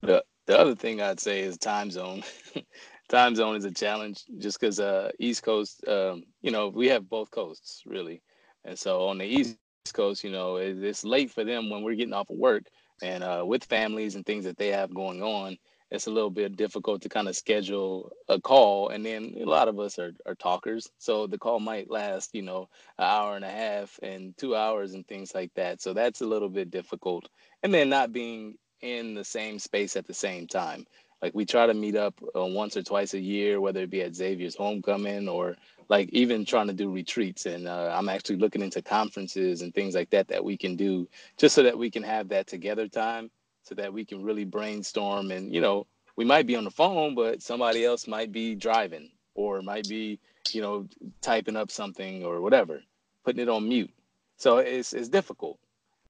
Speaker 3: The the other thing I'd say is time zone. <laughs> time zone is a challenge, just because uh, East Coast, um, you know, we have both coasts really, and so on the East Coast, you know, it, it's late for them when we're getting off of work, and uh, with families and things that they have going on it's a little bit difficult to kind of schedule a call. And then a lot of us are, are talkers so the call might last you know an hour and a half and two hours and things like that. So that's a little bit difficult. And then not being in the same space at the same time like we try to meet up uh, once or twice a year whether it be at xavier's homecoming or like even trying to do retreats. And uh, i'm actually looking into conferences and things like that that we can do just so that we can have that together time so that we can really brainstorm. And you know we might be on the phone but somebody else might be driving or might be you know typing up something or whatever putting it on mute. So it's it's difficult.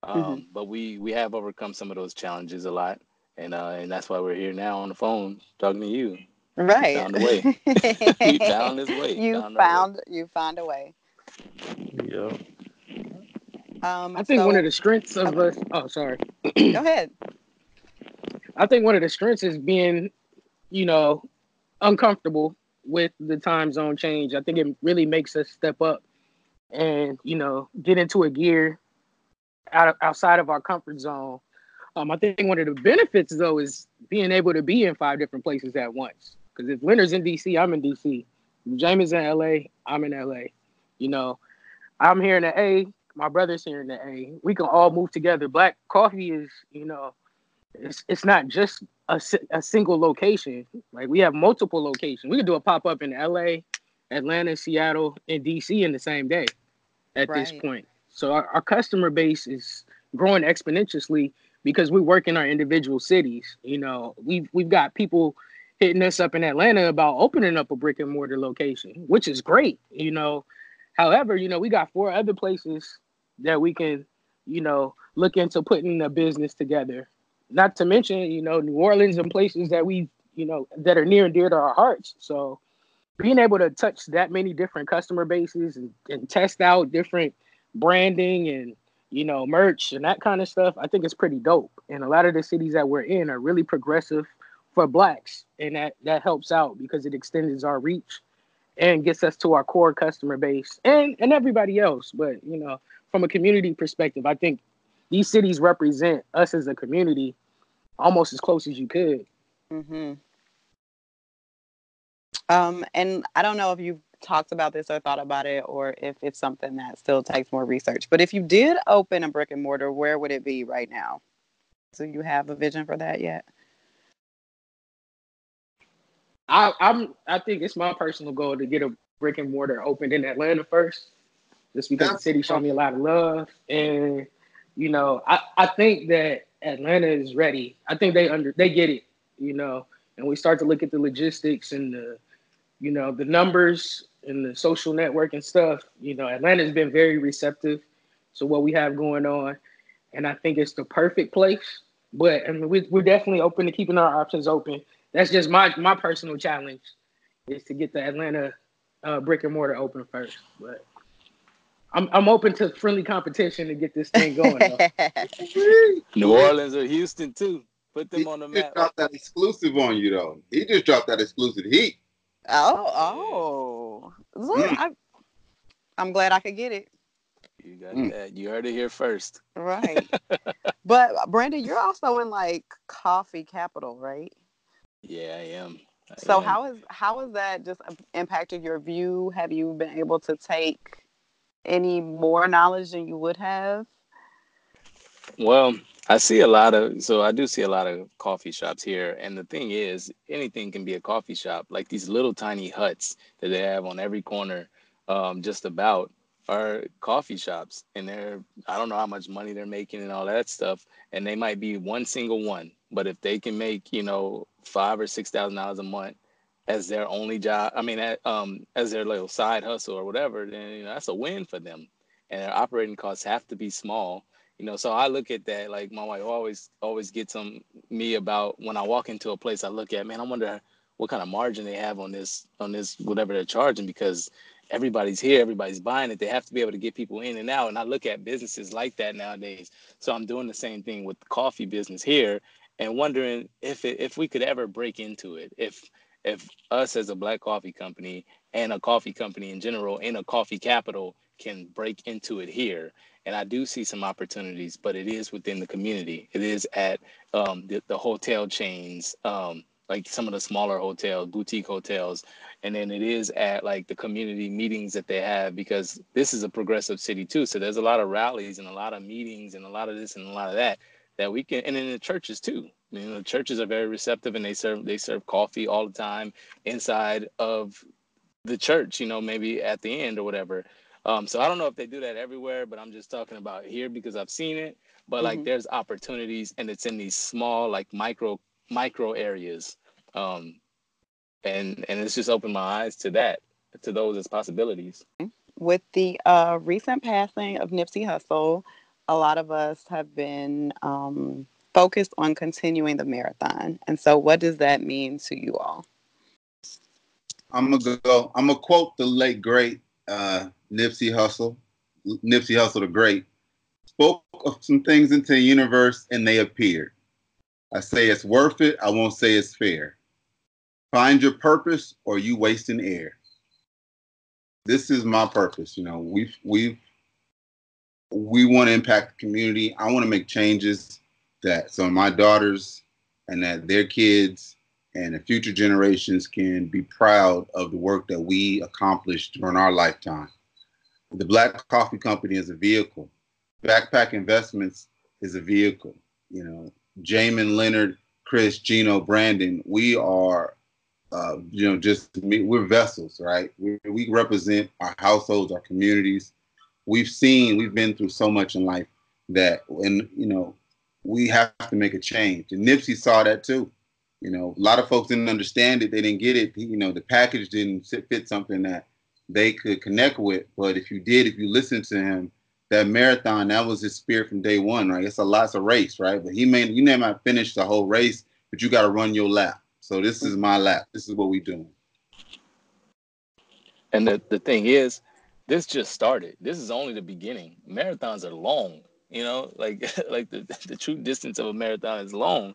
Speaker 3: Um, mm-hmm. but we we have overcome some of those challenges a lot and uh, and that's why we're here now on the phone talking to you
Speaker 6: right
Speaker 3: we found a way <laughs> we found this way
Speaker 6: you found, found you found a way
Speaker 4: yeah
Speaker 5: um, I think so, one of the strengths of us. Oh, sorry.
Speaker 6: Go ahead.
Speaker 5: I think one of the strengths is being, you know, uncomfortable with the time zone change. I think it really makes us step up and, you know, get into a gear out of, outside of our comfort zone. Um, I think one of the benefits though is being able to be in five different places at once. Because if Leonard's in DC, I'm in DC. If James in LA, I'm in LA. You know, I'm here in the A, my brother's here in the A. We can all move together. Black coffee is, you know, it's it's not just a, a single location. Like we have multiple locations. We could do a pop up in LA, Atlanta, Seattle, and DC in the same day at right. this point. So our, our customer base is growing exponentially because we work in our individual cities. You know, we've we've got people hitting us up in Atlanta about opening up a brick and mortar location, which is great. You know, however, you know, we got four other places that we can, you know, look into putting a business together not to mention, you know, New Orleans and places that we, you know, that are near and dear to our hearts. So being able to touch that many different customer bases and, and test out different branding and you know merch and that kind of stuff i think it's pretty dope and a lot of the cities that we're in are really progressive for blacks and that that helps out because it extends our reach and gets us to our core customer base and and everybody else but you know from a community perspective i think these cities represent us as a community almost as close as you could.
Speaker 6: Mm-hmm. Um, and I don't know if you've talked about this or thought about it, or if it's something that still takes more research. But if you did open a brick and mortar, where would it be right now? Do you have a vision for that yet?
Speaker 5: I, I'm. I think it's my personal goal to get a brick and mortar opened in Atlanta first, just because That's the city showed me a lot of love, and you know, I, I think that Atlanta is ready. I think they under they get it, you know, and we start to look at the logistics and the, you know, the numbers and the social network and stuff. You know, Atlanta's been very receptive to what we have going on, and I think it's the perfect place. But I mean, we, we're definitely open to keeping our options open. That's just my my personal challenge is to get the Atlanta uh, brick and mortar open first. But I'm I'm open to friendly competition to get this thing going. <laughs>
Speaker 3: New Orleans or Houston too. Put them
Speaker 2: he
Speaker 3: on the map.
Speaker 2: dropped that exclusive on you though. He just dropped that exclusive heat.
Speaker 6: Oh, oh. Look, mm. I, I'm glad I could get it.
Speaker 3: You got mm. that. You heard it here first.
Speaker 6: Right. <laughs> but Brandon, you're also in like coffee capital, right?
Speaker 3: Yeah, I am.
Speaker 1: So how has how has that just impacted your view? Have you been able to take any more knowledge than you would have?
Speaker 3: Well, I see a lot of so I do see a lot of coffee shops here, and the thing is, anything can be a coffee shop. Like these little tiny huts that they have on every corner, um, just about are coffee shops, and they're I don't know how much money they're making and all that stuff, and they might be one single one, but if they can make you know five or six thousand dollars a month as their only job, I mean, at, um, as their little side hustle or whatever, then you know that's a win for them, and their operating costs have to be small you know so i look at that like my wife always always gets on me about when i walk into a place i look at man i wonder what kind of margin they have on this on this whatever they're charging because everybody's here everybody's buying it. They have to be able to get people in and out and i look at businesses like that nowadays. So i'm doing the same thing with the coffee business here and wondering if it, if we could ever break into it if if us as a black coffee company and a coffee company in general in a coffee capital can break into it here and I do see some opportunities, but it is within the community. It is at um, the, the, hotel chains, um, like some of the smaller hotels, boutique hotels, and then it is at like the community meetings that they have because this is a progressive city too. So there's a lot of rallies and a lot of meetings and a lot of this and a lot of that that we can, and in the churches too. You know, the churches are very receptive and they serve they serve coffee all the time inside of the church. You know, maybe at the end or whatever. Um, so I don't know if they do that everywhere, but I'm just talking about here because I've seen it. But like, mm-hmm. there's opportunities, and it's in these small, like micro micro areas, um, and and it's just opened my eyes to that, to those as possibilities.
Speaker 1: With the uh, recent passing of Nipsey Hussle, a lot of us have been um, focused on continuing the marathon. And so, what does that mean to you all?
Speaker 2: I'm gonna go. I'm gonna quote the late great uh, Nipsey Hussle, Nipsey Hussle the Great, spoke of some things into the universe and they appeared. I say it's worth it. I won't say it's fair. Find your purpose or you wasting air. This is my purpose. You know, we've we've we want to impact the community. I want to make changes that of my daughters and that their kids and the future generations can be proud of the work that we accomplished during our lifetime. The Black Coffee Company is a vehicle. Backpack Investments is a vehicle. You know, Jamin, Leonard, Chris, Gino, Brandon, we are, uh, you know, just we're vessels, right? We, we represent our households, our communities. We've seen, we've been through so much in life that, and you know, we have to make a change. And Nipsey saw that too. You know, a lot of folks didn't understand it. They didn't get it. You know, the package didn't fit something that they could connect with. But if you did, if you listened to him, that marathon, that was his spirit from day one, right? It's a lot's a race, right? But he may you may not finish the whole race, but you got to run your lap. So this is my lap. This is what we doing.
Speaker 3: And the, the thing is, this just started. This is only the beginning. Marathons are long, you know, <laughs> like like the, the true distance of a marathon is long.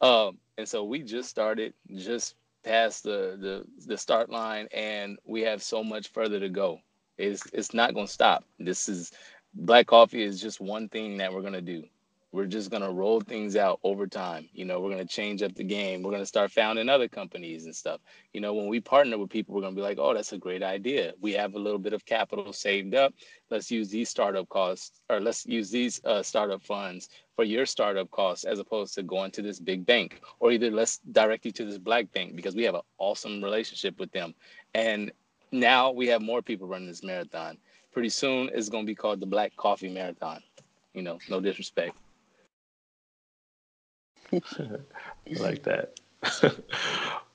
Speaker 3: Um, and so we just started just past the, the the start line and we have so much further to go. It's it's not going to stop. This is black coffee is just one thing that we're going to do we're just going to roll things out over time. You know we're going to change up the game. We're going to start founding other companies and stuff. You know when we partner with people we're going to be like oh that's a great idea. We have a little bit of capital saved up. Let's use these startup costs or let's use these uh, startup funds for your startup costs as opposed to going to this big bank or either let's direct you to this black bank because we have an awesome relationship with them. And now we have more people running this marathon. Pretty soon it's going to be called the black coffee marathon. You know no disrespect <laughs>
Speaker 4: like that. <laughs>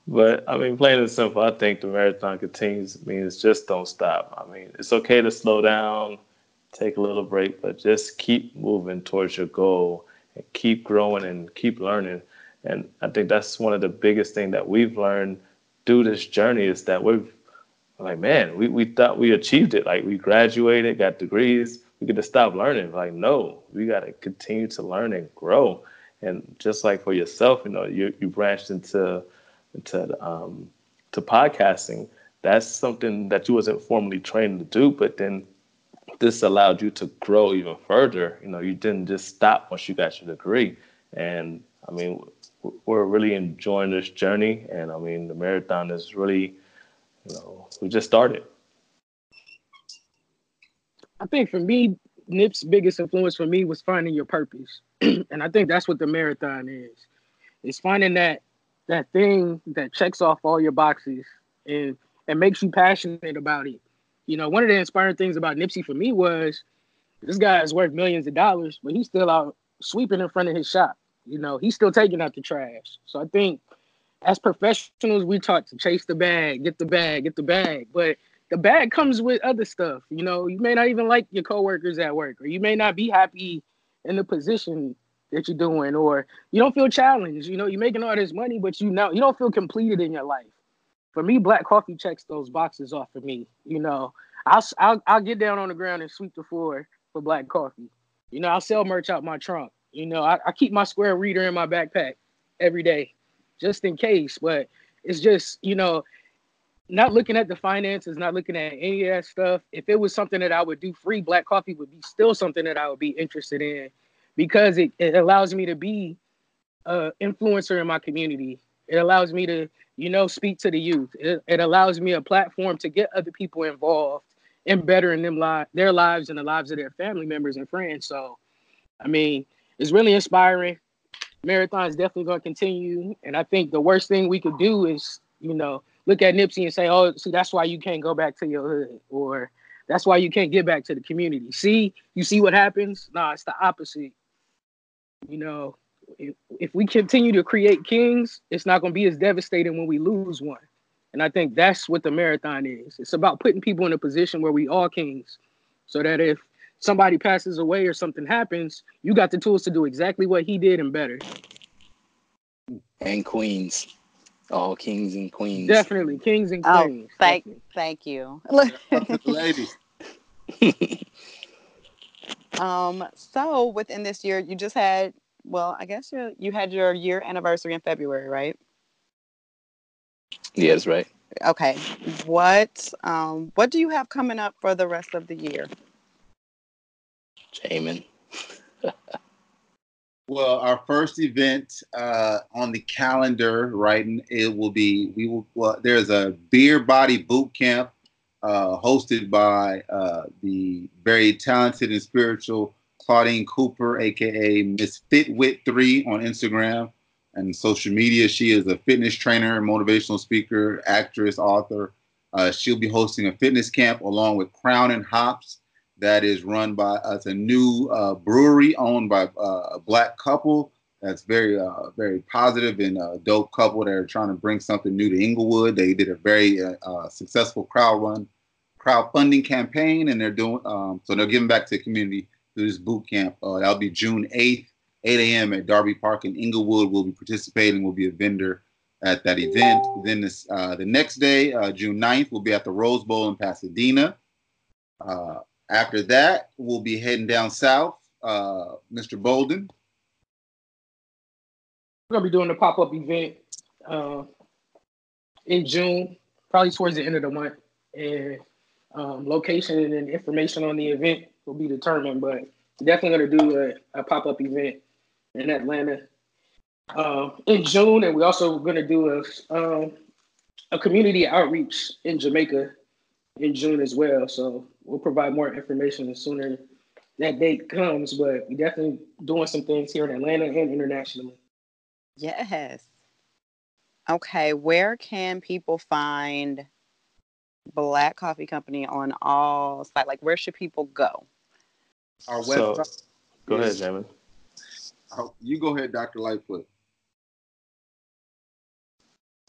Speaker 4: but I mean, plain and simple, I think the marathon continues means just don't stop. I mean, it's okay to slow down, take a little break, but just keep moving towards your goal and keep growing and keep learning. And I think that's one of the biggest things that we've learned through this journey is that we've like, man, we, we thought we achieved it. Like we graduated, got degrees, we get to stop learning. Like, no, we got to continue to learn and grow. And just like for yourself, you know, you you branched into into um, to podcasting. That's something that you wasn't formally trained to do, but then this allowed you to grow even further. You know, you didn't just stop once you got your degree. And I mean, we're really enjoying this journey, and I mean, the marathon is really, you know, we just started.
Speaker 5: I think for me, Nip's biggest influence for me was finding your purpose, <clears throat> and I think that's what the marathon is. It's finding that that thing that checks off all your boxes and and makes you passionate about it. You know, one of the inspiring things about Nipsey for me was this guy is worth millions of dollars, but he's still out sweeping in front of his shop. You know, he's still taking out the trash. So I think as professionals, we taught to chase the bag, get the bag, get the bag. But the bag comes with other stuff. You know, you may not even like your coworkers at work, or you may not be happy in the position that you're doing, or you don't feel challenged. You know, you're making all this money, but you know you don't feel completed in your life. For me, black coffee checks those boxes off for me. You know, I'll I'll, I'll get down on the ground and sweep the floor for black coffee. You know, I'll sell merch out my trunk. You know, I, I keep my square reader in my backpack every day, just in case. But it's just, you know, not looking at the finances, not looking at any of that stuff. If it was something that I would do free, black coffee would be still something that I would be interested in because it, it allows me to be an influencer in my community. It allows me to, you know, speak to the youth. It, it allows me a platform to get other people involved in bettering them li- their lives and the lives of their family members and friends. So, I mean, it's really inspiring. Marathon is definitely going to continue, and I think the worst thing we could do is, you know, look at Nipsey and say, "Oh, see, that's why you can't go back to your hood," or "That's why you can't get back to the community." See, you see what happens? Nah, it's the opposite. You know, if, if we continue to create kings, it's not going to be as devastating when we lose one. And I think that's what the marathon is. It's about putting people in a position where we are kings, so that if somebody passes away or something happens, you got the tools to do exactly what he did and better.
Speaker 3: And queens. All kings and queens.
Speaker 5: Definitely kings and oh, queens.
Speaker 6: Oh, thank
Speaker 5: Definitely.
Speaker 6: thank you.
Speaker 2: Ladies. <laughs> <laughs>
Speaker 6: um so within this year you just had well, I guess you you had your year anniversary in February, right?
Speaker 3: Yes, right.
Speaker 6: Okay. What um what do you have coming up for the rest of the year?
Speaker 3: Jamin. <laughs>
Speaker 2: well, our first event uh, on the calendar, right? It will be we will. Well, there's a beer body boot camp uh, hosted by uh, the very talented and spiritual Claudine Cooper, aka Miss Fitwit Three, on Instagram and social media. She is a fitness trainer, motivational speaker, actress, author. Uh, she'll be hosting a fitness camp along with Crown and Hops that is run by us, a new uh, brewery owned by uh, a black couple. That's very, uh, very positive and a dope couple that are trying to bring something new to Inglewood. They did a very uh, uh, successful crowd run, crowdfunding campaign, and they're doing um, so. They're giving back to the community through this boot camp. that'll be June eighth, 8 a.m. at Darby Park in Inglewood. We'll be participating. We'll be a vendor at that event. Then this, the next day, June 9th, we'll be at the Rose Bowl in Pasadena. After that, we'll be heading down south. Uh, Mr. Bolden.
Speaker 5: We're gonna be doing a pop up event uh, in June, probably towards the end of the month, and um, location and information on the event will be determined. But definitely gonna do a, a pop up event in Atlanta uh, in June, and we're also gonna do a um, a community outreach in Jamaica in June as well. So we'll provide more information as soon as that date comes. But we're definitely doing some things here in Atlanta and internationally.
Speaker 6: Yes. Okay, where can people find Black Coffee Company on all sites? Like, where should people go?
Speaker 2: Our website.
Speaker 4: So, go ahead, Jamin.
Speaker 2: Oh, you go ahead, Dr. Lightfoot.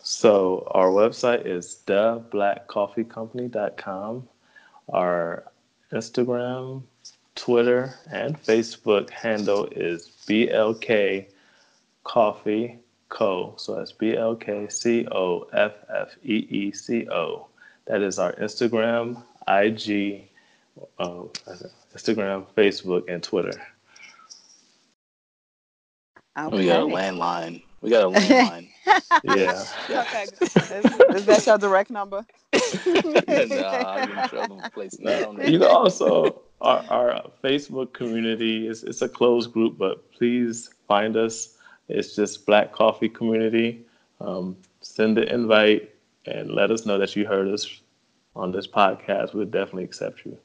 Speaker 4: So our website is theblackcoffeecompany.com. Our Instagram, Twitter, and Facebook handle is BLK Coffee Co. So that's B L K C O F F E E C O. That is our Instagram, IG, uh, Instagram, Facebook, and Twitter.
Speaker 3: Okay. We got a landline. We got a landline. <laughs>
Speaker 4: yeah. <laughs>
Speaker 6: Okay. Is, <laughs> is, that your direct number?
Speaker 4: nah, you also our, our Facebook community is it's a closed group, but please find us, It's just Black Coffee Community. Um, send the invite and let us know that you heard us on this podcast. We'll definitely accept you.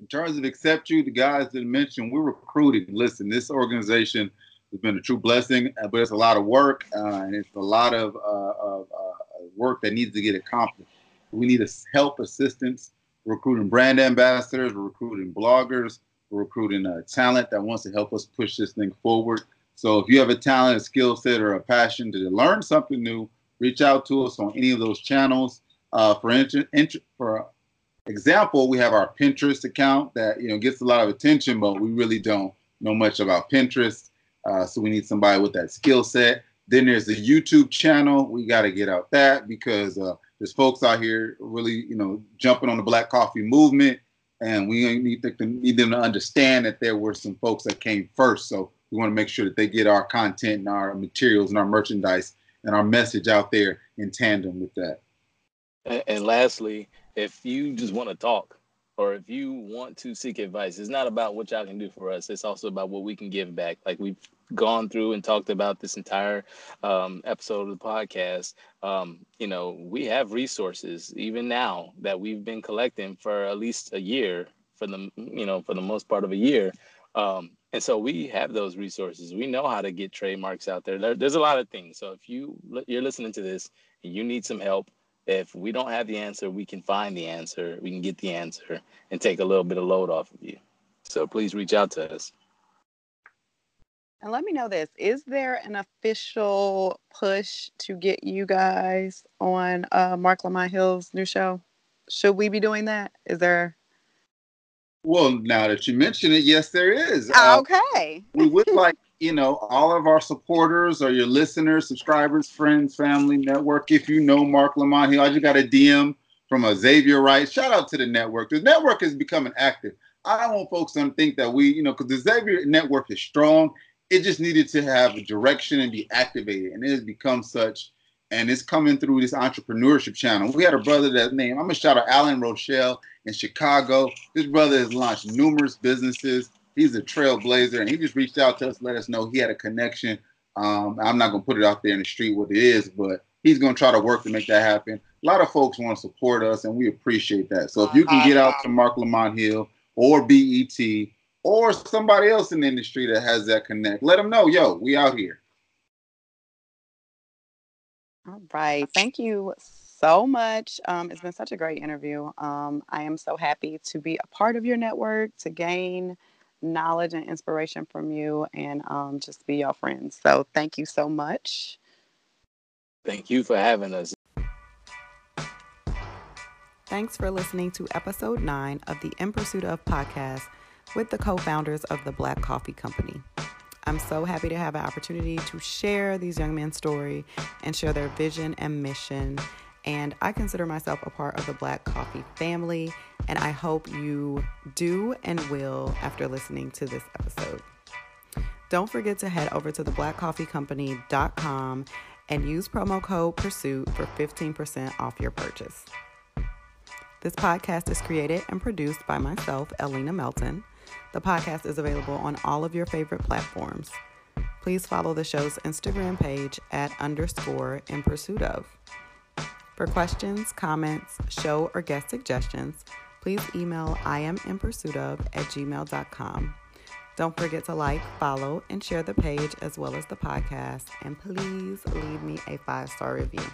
Speaker 2: In terms of accept you, the guys that mentioned, we're recruiting. Listen, this organization has been a true blessing, uh, but it's a lot of work uh, and it's a lot of, uh, of uh, work that needs to get accomplished. We need help, assistance, recruiting brand ambassadors, we're recruiting bloggers, we're recruiting talent that wants to help us push this thing forward. So if you have a talent, a skill set, or a passion to learn something new, reach out to us on any of those channels. Uh, for int- int- for example, we have our Pinterest account that you know gets a lot of attention, but we really don't know much about Pinterest. Uh, so we need somebody with that skill set. Then there's the YouTube channel. We got to get out that because uh, there's folks out here really, you know, jumping on the Black Coffee movement, and we need, to, need them to understand that there were some folks that came first. So we want to make sure that they get our content and our materials and our merchandise and our message out there in tandem with that.
Speaker 3: And, and lastly, if you just want to talk or if you want to seek advice, it's not about what y'all can do for us. It's also about what we can give back. Like we've gone through and talked about this entire um, episode of the podcast. Um, you know, we have resources even now that we've been collecting for at least a year, for the you know for the most part of a year. Um, and so we have those resources. We know how to get trademarks out there. there. There's a lot of things. So if you you're listening to this and you need some help, if we don't have the answer, we can find the answer. We can get the answer and take a little bit of load off of you. So please reach out to us.
Speaker 1: And let me know this: Is there an official push to get you guys on uh, Marc Lamont Hill's new show? Should we be doing that? Is there?
Speaker 2: Well, now that you mention it, yes, there is.
Speaker 1: Uh, okay.
Speaker 2: we would like, you know, all of our supporters or your listeners, subscribers, friends, family, network. If you know Marc Lamont Hill, I just got a DM from a Xavier Wright. Shout out to the network. The network is becoming active. I don't want folks to think that we, you know, because the Xavier network is strong. It just needed to have a direction and be activated, and it has become such. And it's coming through this entrepreneurship channel. We had a brother that name, I'm gonna shout out Alan Rochelle in Chicago. This brother has launched numerous businesses. He's a trailblazer, and he just reached out to us, let us know he had a connection. Um, I'm not gonna put it out there in the street what it is, but he's gonna try to work to make that happen. A lot of folks want to support us, and we appreciate that. So if you can get out to Marc Lamont Hill or BET or somebody else in the industry that has that connect, let them know, yo, we out here.
Speaker 1: All right. Thank you so much. Um, it's been such a great interview. Um, I am so happy to be a part of your network, to gain knowledge and inspiration from you, and um, just be your friends. So thank you so much.
Speaker 3: Thank you for having us.
Speaker 1: Thanks for listening to episode nine of the In Pursuit of podcast with the co founders of the Black Coffee Company. I'm so happy to have an opportunity to share these young men's story and share their vision and mission and I consider myself a part of the Black Coffee family, and I hope you do and will after listening to this episode. Don't forget to head over to theblackcoffeecompany.com and use promo code PURSUIT for 15% off your purchase. This podcast is created and produced by myself, Elena Melton. The podcast is available on all of your favorite platforms. Please follow the show's Instagram page at underscore in pursuit of. For questions, comments, show, or guest suggestions, please email I am in pursuit of at gmail.com. Don't forget to like, follow, and share the page as well as the podcast. And please leave me a five star review.